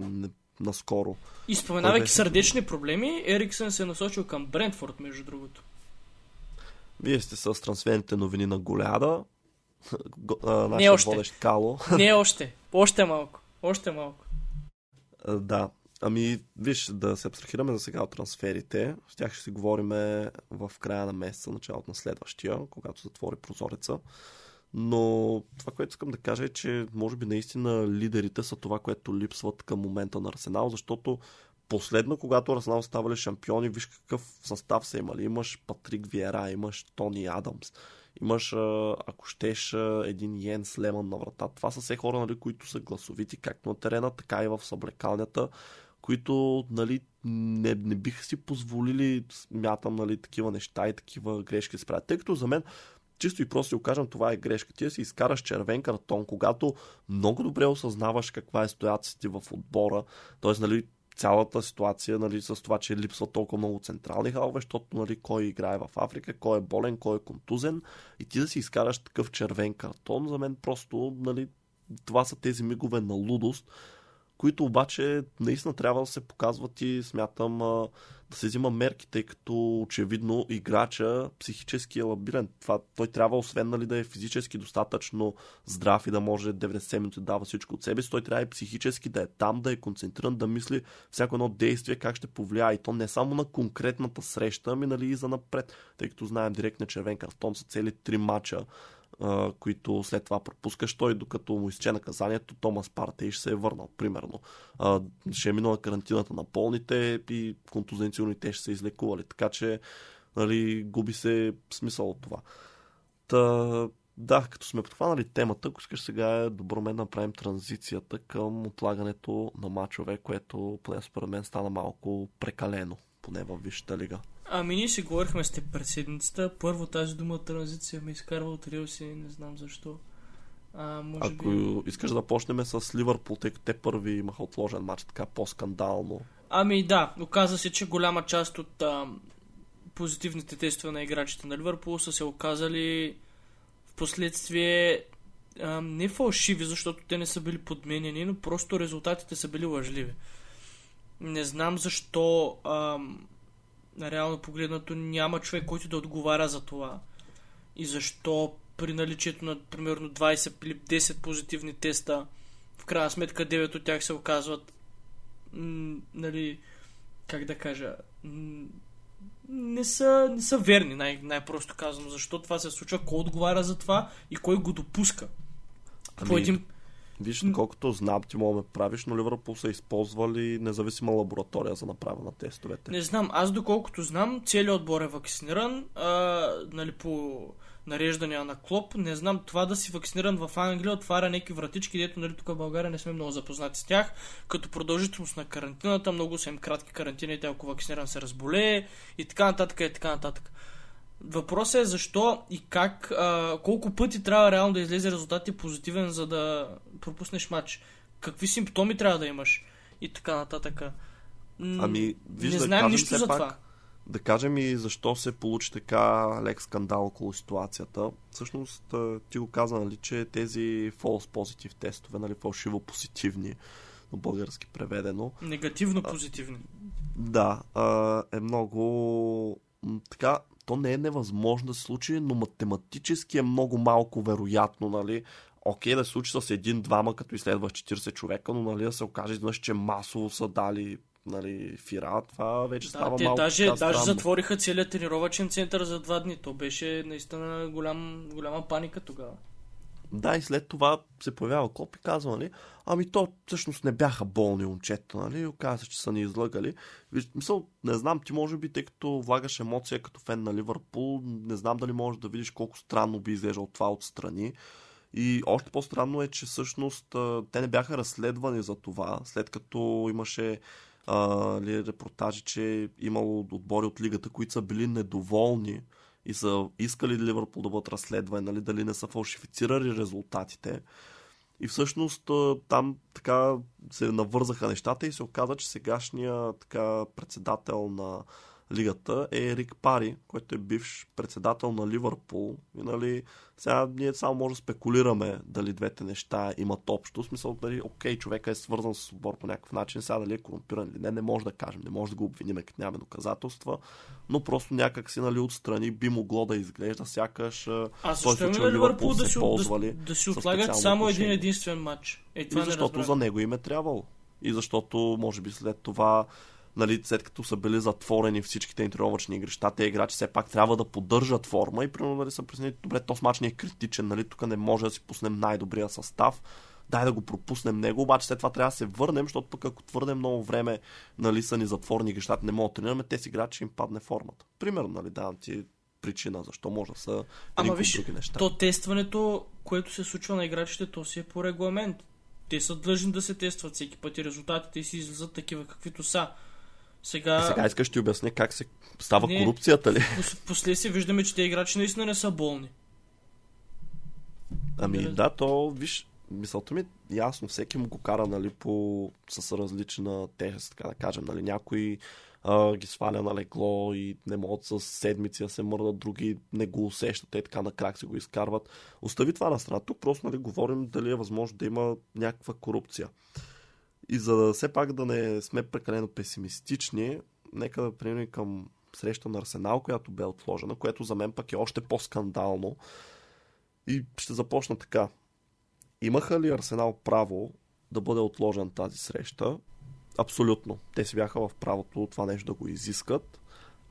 наскоро. И споменавайки беше... сърдечни проблеми, Ериксън се е насочил към Брентфорд, между другото. Вие сте с трансферните новини на Голяда. [laughs] Не още. водещ Кало. Не [laughs] още. Още малко. Още малко. Да. Ами, виж, да се абстрахираме за сега от трансферите. С тях ще си говорим в края на месеца, началото на следващия, когато затвори прозореца. Но това, което искам да кажа е, че може би наистина лидерите са това, което липсват към момента на Арсенал, защото последно, когато Арсенал ставали шампиони, виж какъв състав са имали. Имаш Патрик Виера, имаш Тони Адамс, имаш, ако щеш, един Йенс Леман на врата. Това са все хора, нали, които са гласовити както на терена, така и в съблекалнята, които нали, не, не биха си позволили, смятам, нали, такива неща и такива грешки да правят. Тъй като за мен чисто и просто си окажем, това е грешка. Ти си изкараш червен картон, когато много добре осъзнаваш каква е ситуацията ти в отбора, т.е. Нали, цялата ситуация нали, с това, че липсва толкова много централни халове, защото нали, кой играе в Африка, кой е болен, кой е контузен и ти да си изкараш такъв червен картон, за мен просто нали, това са тези мигове на лудост, които обаче наистина трябва да се показват и смятам да се взима мерки, тъй като очевидно играча психически е лабирен. Това, той трябва освен нали, да е физически достатъчно здрав и да може 90 минути да дава всичко от себе си, той трябва и психически да е там, да е концентриран, да мисли всяко едно действие как ще повлияе. И то не само на конкретната среща, ами нали, и за напред. Тъй като знаем директно червен картон са цели три мача които след това пропускаш той, докато му изче наказанието, Томас Партей ще се е върнал, примерно. Ще е минала карантината на полните и контузенционни те ще се излекували. Така че нали, губи се смисъл от това. Та, да, като сме подхванали темата, ако искаш сега е добро мен да направим транзицията към отлагането на мачове, което поне според мен стана малко прекалено, поне в Висшата лига. Ами ние си говорихме с теб пред седмицата. Първо тази дума транзиция ме изкарва от рилси, не знам защо. А, може Ако би... искаш да почнем с Ливърпул, тъй като те първи имаха отложен матч, така по-скандално. Ами да, оказа се, че голяма част от а, позитивните тестове на играчите на Ливърпул са се оказали в последствие а, не фалшиви, защото те не са били подменени, но просто резултатите са били лъжливи. Не знам защо а, реално погледнато няма човек, който да отговаря за това. И защо при наличието на примерно 20 или 10 позитивни теста, в крайна сметка 9 от тях се оказват м- нали, как да кажа, м- не са, не са верни, най- най-просто казвам. Защо това се случва, кой отговаря за това и кой го допуска. Ами, По един Виж, колкото знам, ти мога да правиш, но Ливърпул са използвали независима лаборатория за направа на тестовете. Не знам, аз доколкото знам, целият отбор е вакциниран, а, нали, по нареждания на Клоп. Не знам, това да си вакциниран в Англия отваря някакви вратички, дето нали, тук в България не сме много запознати с тях. Като продължителност на карантината, много са им кратки карантините, ако вакциниран се разболее и така нататък и така нататък. Въпросът е защо и как, а, колко пъти трябва реално да излезе резултат позитивен, за да пропуснеш матч. Какви симптоми трябва да имаш и така нататък. Ами, виж, не да знаем нищо за пак, това. Да кажем и защо се получи така лек скандал около ситуацията. Всъщност, ти го каза, нали, че тези false positive тестове, нали, фалшиво позитивни, на български преведено. Негативно позитивни. А, да, е много така то не е невъзможно да се случи, но математически е много малко вероятно, нали? Окей, да се случи с един-двама, като изследваш 40 човека, но нали, да се окаже изведнъж, че масово са дали нали, фира, това вече да, става те малко даже, даже затвориха целият тренировачен център за два дни. То беше наистина голям, голяма паника тогава. Да, и след това се появява Клоп и казва, нали, ами то всъщност не бяха болни момчета, нали, оказа се, че са ни излъгали. Виж, мисъл, не знам, ти може би, тъй като влагаш емоция като фен на Ливърпул, не знам дали можеш да видиш колко странно би изглеждал това отстрани. И още по-странно е, че всъщност те не бяха разследвани за това, след като имаше а, ли, репортажи, че имало отбори от лигата, които са били недоволни и са искали Ливърпул да бъдат разследвани, нали, дали не са фалшифицирали резултатите. И всъщност там така се навързаха нещата и се оказа, че сегашния така председател на лигата е Рик Пари, който е бивш председател на Ливърпул. И, нали, сега ние само може да спекулираме дали двете неща имат общо. В смисъл, дали, окей, човека е свързан с отбор по някакъв начин, сега дали е корумпиран или не, не може да кажем, не може да го обвиниме, като нямаме доказателства, но просто някак си нали, отстрани би могло да изглежда сякаш а защо има Ливърпул да си, да, да си отлагат само един единствен матч? Е, това и защото за него им е трябвало. И защото, може би, след това нали, след като са били затворени всичките им тренировъчни игрища, те играчи все пак трябва да поддържат форма и примерно нали, са пресни, добре, този матч ни е критичен, нали, тук не може да си пуснем най-добрия състав, дай да го пропуснем него, обаче след това трябва да се върнем, защото пък ако твърде много време нали, са ни затворени игрищата, не могат да тренираме, тези играчи им падне формата. Примерно, нали, давам ти причина, защо може да са Ама виж, други неща. то тестването, което се случва на играчите, то си е по регламент. Те са длъжни да се тестват всеки път и резултатите си излизат такива каквито са. Сега... И сега искаш ти обясня как се става не, корупцията ли? Последствие виждаме, че те играчи наистина не са болни. Ами не, да, то, виж, мисълта ми ясно, всеки му го кара, нали, по, с различна тежест, така да кажем, нали, някой а, ги сваля на легло и не могат с седмици да се мърдат, други не го усещат, те така на крак се го изкарват. Остави това на страна. Тук просто нали, говорим дали е възможно да има някаква корупция. И за да все пак да не сме прекалено песимистични, нека да преминем към среща на Арсенал, която бе отложена, което за мен пък е още по-скандално. И ще започна така. Имаха ли Арсенал право да бъде отложен тази среща? Абсолютно. Те си бяха в правото това нещо да го изискат.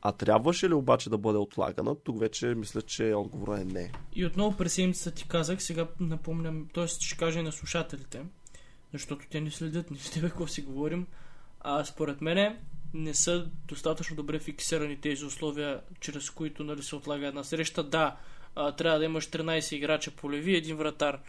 А трябваше ли обаче да бъде отлагана? Тук вече мисля, че отговорът е не. И отново през седмицата ти казах, сега напомням, т.е. ще кажа и на слушателите защото те не следят ни с тебе какво си говорим. А според мене не са достатъчно добре фиксирани тези условия, чрез които нали, се отлага една среща. Да, а, трябва да имаш 13 играча по леви и един вратар.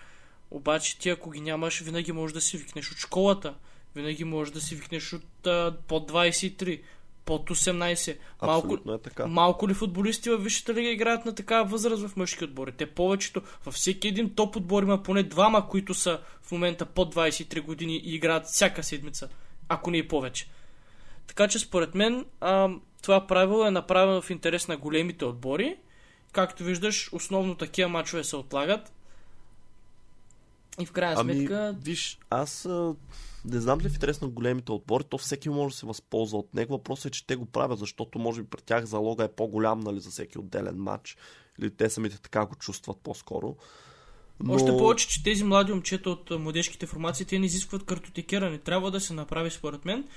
Обаче ти ако ги нямаш, винаги можеш да си викнеш от школата. Винаги можеш да си викнеш от а, под 23 под 18. Малко, е така. малко ли футболисти във Висшата лига играят на такава възраст в мъжки отбори? Те повечето, във всеки един топ отбор има поне двама, които са в момента под 23 години и играят всяка седмица, ако не и повече. Така че според мен а, това правило е направено в интерес на големите отбори. Както виждаш, основно такива мачове се отлагат. И в крайна ами, сметка... Виж, аз не знам ли в интерес на големите отбори, то всеки може да се възползва от него. Въпросът е, че те го правят, защото може би при тях залога е по-голям нали, за всеки отделен матч. Или те самите така го чувстват по-скоро. Но... Още повече, че тези млади момчета от младежките формации, те не изискват картотекиране. Трябва да се направи, според мен,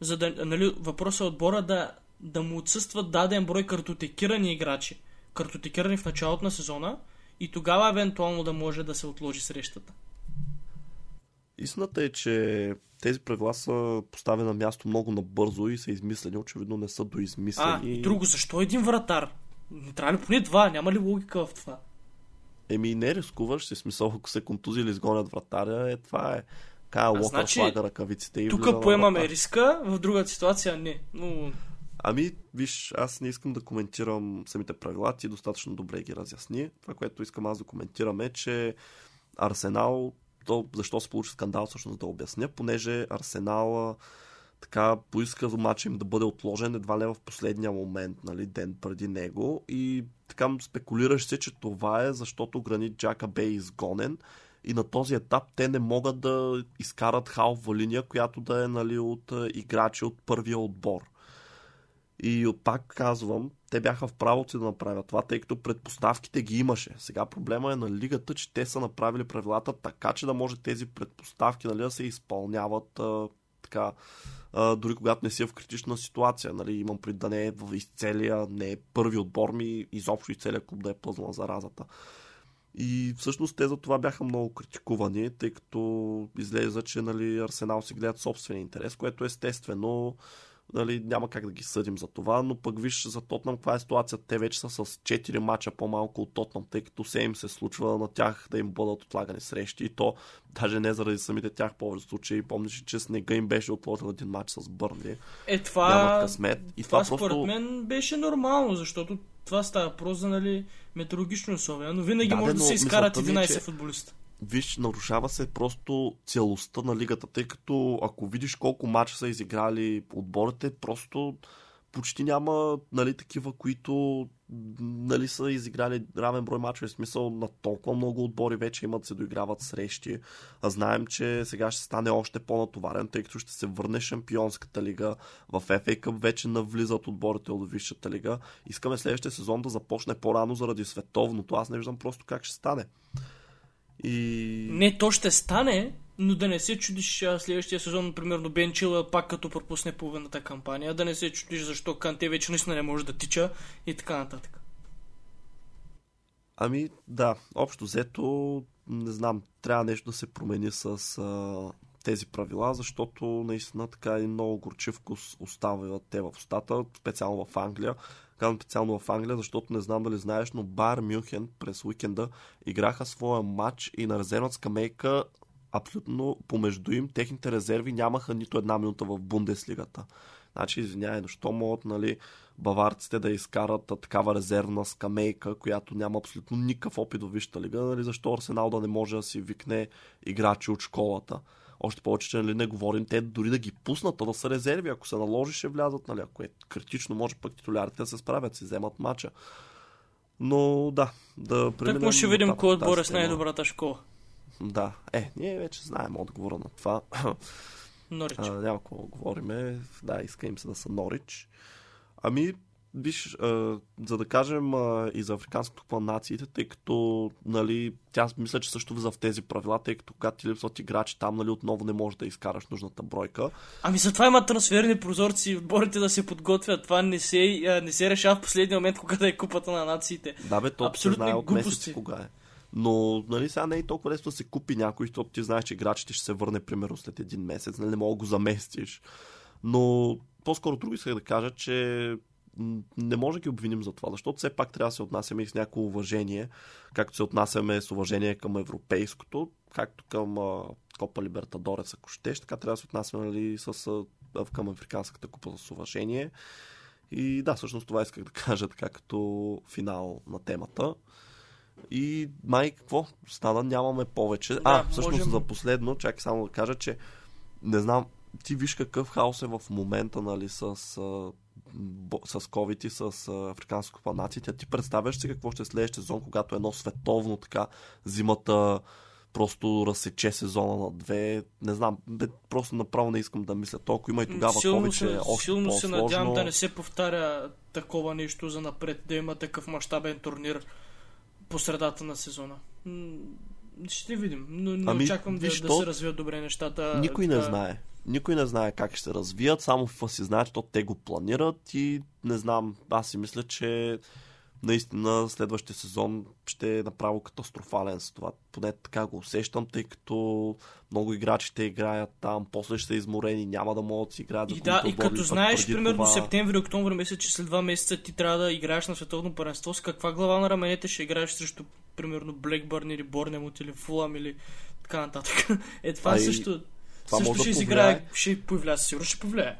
за да, нали, въпросът е отбора да, да му отсъстват даден брой картотекирани играчи. Картотекирани в началото на сезона и тогава евентуално да може да се отложи срещата. Истината е, че тези правила са поставени на място много набързо и са измислени. Очевидно не са доизмислени. А, и друго, защо един вратар? Трябва ли поне два? Няма ли логика в това? Еми не рискуваш, си смисъл, ако се контузи или изгонят вратаря, е това е. Кая Локър значи, слага ръкавиците и Тук поемаме риска, в другата ситуация не. Но... Ами, виж, аз не искам да коментирам самите правила, ти достатъчно добре ги разясни. Това, което искам аз да коментирам е, че Арсенал то, защо се получи скандал, всъщност да обясня, понеже Арсенал така поиска матча им да бъде отложен едва не в последния момент, нали, ден преди него и така спекулираш се, че това е защото Гранит Джака бе изгонен и на този етап те не могат да изкарат халва линия, която да е нали, от играчи от първия отбор. И пак казвам, те бяха в правото да направят това, тъй като предпоставките ги имаше. Сега проблема е на лигата, че те са направили правилата така, че да може тези предпоставки нали, да се изпълняват а, така, а, дори когато не си в критична ситуация. Нали, имам пред да не е в изцелия, не е първи отбор ми, изобщо и целият клуб да е пъзна заразата. И всъщност те за това бяха много критикувани, тъй като излезе, че нали, Арсенал си гледат собствен интерес, което естествено нали, няма как да ги съдим за това, но пък виж за Тотнам каква е ситуацията. Те вече са с 4 мача по-малко от Тотнам, тъй като се им се случва на тях да им бъдат отлагани срещи и то даже не заради самите тях повече случаи. Помниш, че снега им беше отложил един матч с Бърнли. Е, това... Нямат късмет. И това, това според просто... мен беше нормално, защото това става просто за нали, метеорологични условия, но винаги да, може да се изкарат 11 е, че... футболиста виж, нарушава се просто целостта на лигата, тъй като ако видиш колко мача са изиграли отборите, просто почти няма нали, такива, които нали, са изиграли равен брой мачове. В смисъл на толкова много отбори вече имат се доиграват срещи. А знаем, че сега ще стане още по-натоварен, тъй като ще се върне Шампионската лига. В FA Cup вече навлизат отборите от Висшата лига. Искаме следващия сезон да започне по-рано заради световното. Аз не виждам просто как ще стане. И... Не, то ще стане, но да не се чудиш а, следващия сезон, примерно Бен Чилъл пак като пропусне половината кампания, да не се чудиш защо Канте вече наистина не може да тича и така нататък. Ами да, общо взето, не знам, трябва нещо да се промени с а, тези правила, защото наистина така и много горчив вкус оставят те в устата, специално в Англия. Казвам специално в Англия, защото не знам дали знаеш, но Бар Мюнхен през уикенда играха своя матч и на резервна скамейка абсолютно помежду им техните резерви нямаха нито една минута в Бундеслигата. Значи, извинявай, защо могат нали, баварците да изкарат такава резервна скамейка, която няма абсолютно никакъв опит в Висшата лига, нали, защо Арсенал да не може да си викне играчи от школата. Още повече, че нали, не говорим те дори да ги пуснат, а да са резерви. Ако се наложи, ще влязат. Нали, ако е критично, може пък титулярите да се справят, си вземат мача. Но да, да преминем... Так ще видим кой отбор е с най-добрата школа. Да, е, ние вече знаем отговора на това. Норич. А, няма какво говориме. Да, искам се да са Норич. Ами, Виж, а, за да кажем а, и за Африканското купа нациите, тъй като, нали, тя мисля, че също влиза в тези правила, тъй като когато ти липсват играчи, там, нали, отново не можеш да изкараш нужната бройка. Ами затова има трансферни прозорци, отборите да се подготвят. Това не се, а, не се решава в последния момент, когато е купата на нациите. Да, бе, то Абсолютно знае от месец кога е. Но, нали, сега не е толкова лесно да се купи някой, защото ти знаеш, че играчите ще се върне примерно след един месец, нали, не мога да го заместиш. Но по-скоро друго исках да кажа, че не може да ги обвиним за това, защото все пак трябва да се отнасяме и с някакво уважение, както се отнасяме с уважение към европейското, както към Копа Либертадорес, ако щеш, така трябва да се отнасяме нали, с, към Африканската купа с уважение. И да, всъщност това исках да [laughs] кажа така като финал на темата. И май какво? Стана, нямаме повече. Да, а, всъщност можем... за последно, чакай само да кажа, че не знам, ти виж какъв хаос е в момента, нали, с с COVID и с африканско планаците. Ти представяш си какво ще е следващия сезон, когато едно световно така зимата просто разсече сезона на две. Не знам, бе, просто направо не искам да мисля толкова. Има и тогава силно COVID, че е още Силно се надявам да не се повтаря такова нещо за напред, да има такъв мащабен турнир по средата на сезона. Ще видим, но не ами, очаквам да, да се развият добре нещата. Никой не знае никой не знае как ще се развият, само в си знаят, защото те го планират и не знам, аз си мисля, че наистина следващия сезон ще е направо катастрофален с това. Поне така го усещам, тъй като много играчи те играят там, после ще са изморени, няма да могат да си играят. И да, и като знаеш, примерно това... септември, октомври месец, че след два месеца ти трябва да играеш на световно паренство, с каква глава на раменете ще играеш срещу, примерно, Блекбърн или Борнемут или Фулам или така нататък. [laughs] Е, това а също... И това Също може ще да изиграе, ще повлияе, сигурно ще повлияе.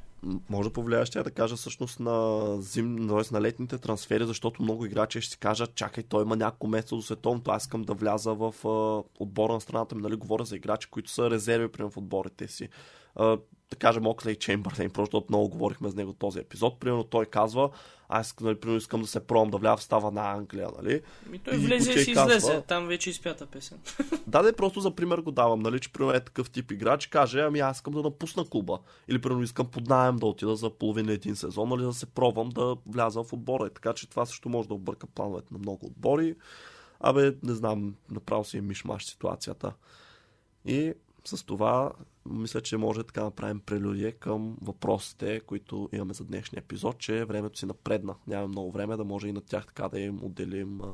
Може да повлияе, ще да кажа всъщност на, зим, т.е. на летните трансфери, защото много играчи ще си кажат, чакай, той има няколко месеца до световното, аз искам да вляза в uh, отбора на страната ми, нали, говоря за играчи, които са резерви, примерно в отборите си. Uh, да кажем Оклей Чембърлейн, просто много говорихме с него този епизод. Примерно той казва, аз нали, примерно искам да се пробвам да вляза в става на Англия, нали? Ми той и влезе и си казва, излезе, там вече изпята песен. [laughs] Да, да, просто за пример го давам, нали, че примерно е такъв тип играч, каже, ами аз искам да напусна клуба. Или примерно искам под найем да отида за половина един сезон, нали, да се пробвам да вляза в отбора. И така че това също може да обърка плановете на много отбори. Абе, не знам, направо си е мишмаш ситуацията. И с това мисля, че може така да направим прелюдия към въпросите, които имаме за днешния епизод, че времето си напредна. Нямаме много време да може и на тях така да им отделим а,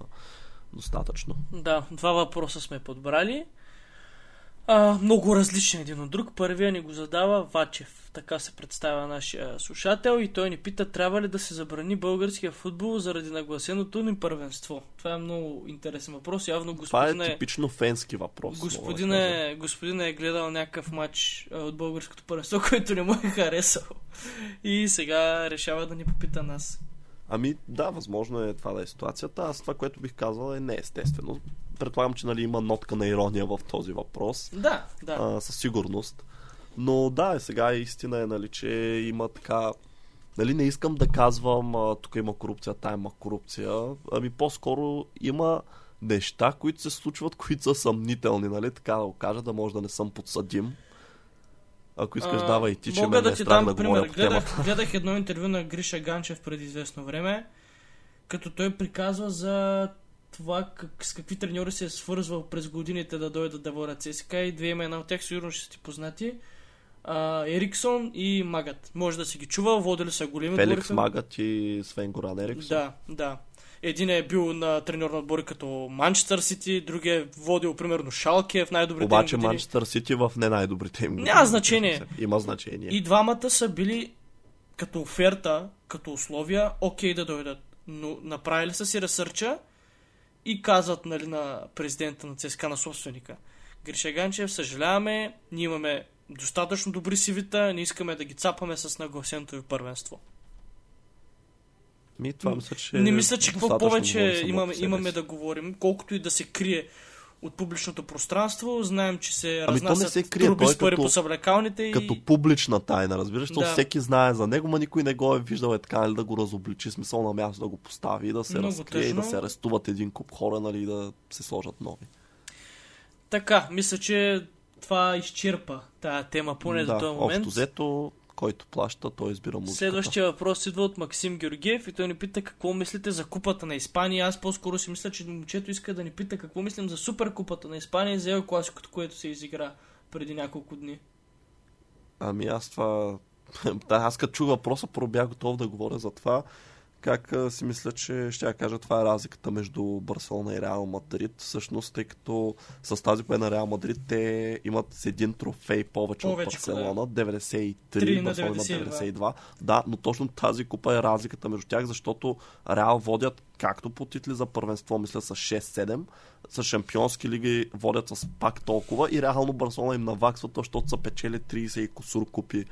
достатъчно. Да, два въпроса сме подбрали. А, много различен един от друг. Първия ни го задава Вачев. Така се представя нашия слушател и той ни пита трябва ли да се забрани българския футбол заради нагласеното ни първенство. Това е много интересен въпрос. Явно Това господин е типично фенски въпрос. Господин е, господин е гледал някакъв матч а, от българското първенство, [laughs] който не му е харесал. И сега решава да ни попита нас. Ами да, възможно е това да е ситуацията. Аз това, което бих казал е неестествено. Предполагам, че нали, има нотка на ирония в този въпрос. Да, да. а, със сигурност. Но да, сега истина е, нали, че има така... Нали, не искам да казвам, а, тук има корупция, там има корупция. Ами по-скоро има неща, които се случват, които са съмнителни, нали, така да го кажа, да може да не съм подсъдим. Ако искаш, А, давай и ти, че Мога ме да е ти дам да пример. Гледах, гледах едно интервю на Гриша Ганчев преди известно време, като той приказва за това как, с какви треньори се е свързвал през годините да дойдат да водят ЦСКА и две имена от тях сигурно ще са ти познати. А, Ериксон и Магът. Може да си ги чувал, водили са големи Феликс отбори Магът и Свен Горан Ериксон. Да, да. Един е бил на треньор на отбори като Манчестър Сити, другия е водил примерно Шалке в най-добрите Обаче. Манчестър Сити в не най-добрите им. Няма значение. Има значение. И двамата са били като оферта, като условия, окей да дойдат. Но направили са си ресърча и казват нали, на президента на ЦСКА, на собственика. Гриша Ганчев, съжаляваме, ние имаме достатъчно добри сивита, не искаме да ги цапаме с нагласеното ви първенство. Ми, това мисля, че не мисля, че какво повече имаме, имаме да говорим, колкото и да се крие от публичното пространство. Знаем, че се Ами разнасят се крие, труби с пари по съблекалните и... Като публична тайна, разбираш, да. Да. всеки знае за него, ма никой не го е виждал е така, нали, да го разобличи, смисъл на място да го постави, да се Много разкрие и да се арестуват един куп хора, нали, и да се сложат нови. Така, мисля, че това изчерпа тая тема, поне да, до този момент. общо взето, който плаща, той избира музиката. Следващия въпрос идва от Максим Георгиев и той ни пита какво мислите за купата на Испания. Аз по-скоро си мисля, че момчето иска да ни пита какво мислим за суперкупата на Испания и за Ел Класикото, което се изигра преди няколко дни. Ами аз това... [laughs] да, аз като чух въпроса, първо бях готов да говоря за това. Как а, си мисля, че ще я кажа, това е разликата между Барселона и Реал Мадрид. Всъщност, тъй като с тази победа на Реал Мадрид, те имат с един трофей повече, Повече, от Барселона. 93, Три на Барселона има 92. 92. Да, но точно тази купа е разликата между тях, защото Реал водят както по титли за първенство, мисля с 6-7, с шампионски лиги водят с пак толкова и реално Барселона им наваксва, то, защото са печели 30 и косур купи.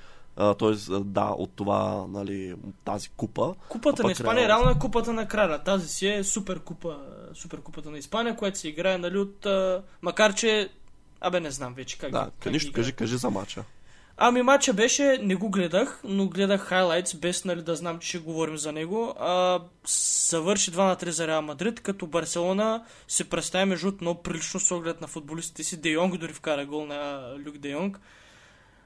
Тоест, да, от това, нали, тази купа. Купата на Испания Реал- реално е купата на краля. Тази си е супер купа, супер купата на Испания, която се играе, нали, от... а, Макар, че... Абе, не знам вече как Да, как нищо, кажи, кажи за мача. Ами матча беше, не го гледах, но гледах хайлайтс, без нали, да знам, че ще говорим за него. А, завърши 2 на 3 за Реал Мадрид, като Барселона се представи между много прилично с оглед на футболистите си. Де Йонг дори вкара гол на Люк Де Йонг.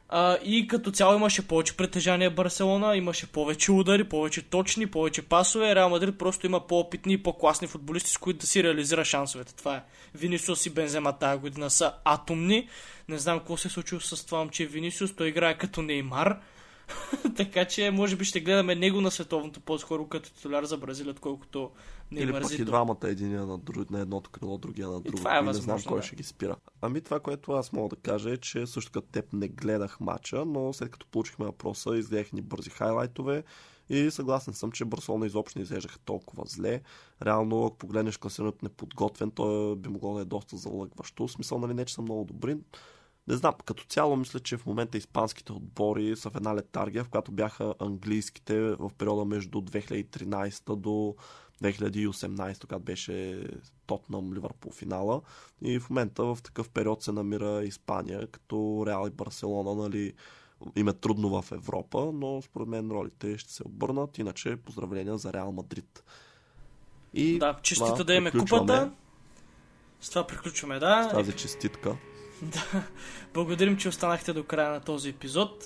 А, и като цяло имаше повече притежание Барселона, имаше повече удари, повече точни, повече пасове. Реал Мадрид просто има по-опитни и по-класни футболисти, с които да си реализира шансовете. Това е. Винисиус и Бензема тази година са атомни. Не знам какво се е случило с това момче Винисиус. Той играе като Неймар. [laughs] така че може би ще гледаме него на световното по-скоро като титуляр за Бразилия, отколкото Или Неймар пък и двамата, единия на, друг, на едното крило, другия на другото. това е и не знам възможно, кой да. ще ги спира. Ами това, което аз мога да кажа е, че също като теб не гледах мача, но след като получихме въпроса, изгледах ни бързи хайлайтове и съгласен съм, че Барселона изобщо не изглеждаха толкова зле. Реално, ако погледнеш класирането неподготвен, то би могло да е доста залъгващо. В смисъл, нали, не, че са много добри. Не знам, като цяло мисля, че в момента испанските отбори са в една летаргия, в която бяха английските в периода между 2013 до 2018, когато беше Тотнам Ливърпул финала. И в момента в такъв период се намира Испания, като Реал и Барселона, нали, им е трудно в Европа, но според мен ролите ще се обърнат. Иначе поздравления за Реал Мадрид. И Да, честита да имаме купата. С това приключваме, да. с тази честитка. [laughs] Да. Благодарим, че останахте до края на този епизод.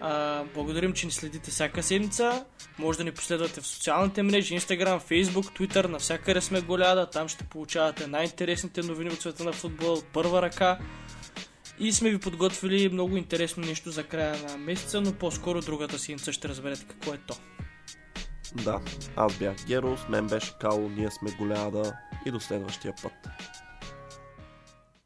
А, благодарим, че ни следите всяка седмица. Може да ни последвате в социалните мрежи, Instagram, Facebook, Twitter, навсякъде сме голяда. Там ще получавате най-интересните новини от света на футбола от първа ръка. И сме ви подготвили много интересно нещо за края на месеца, но по-скоро другата седмица ще разберете какво е то. Да, аз бях Геро, с мен беше Кало, ние сме голяда. и до следващия път.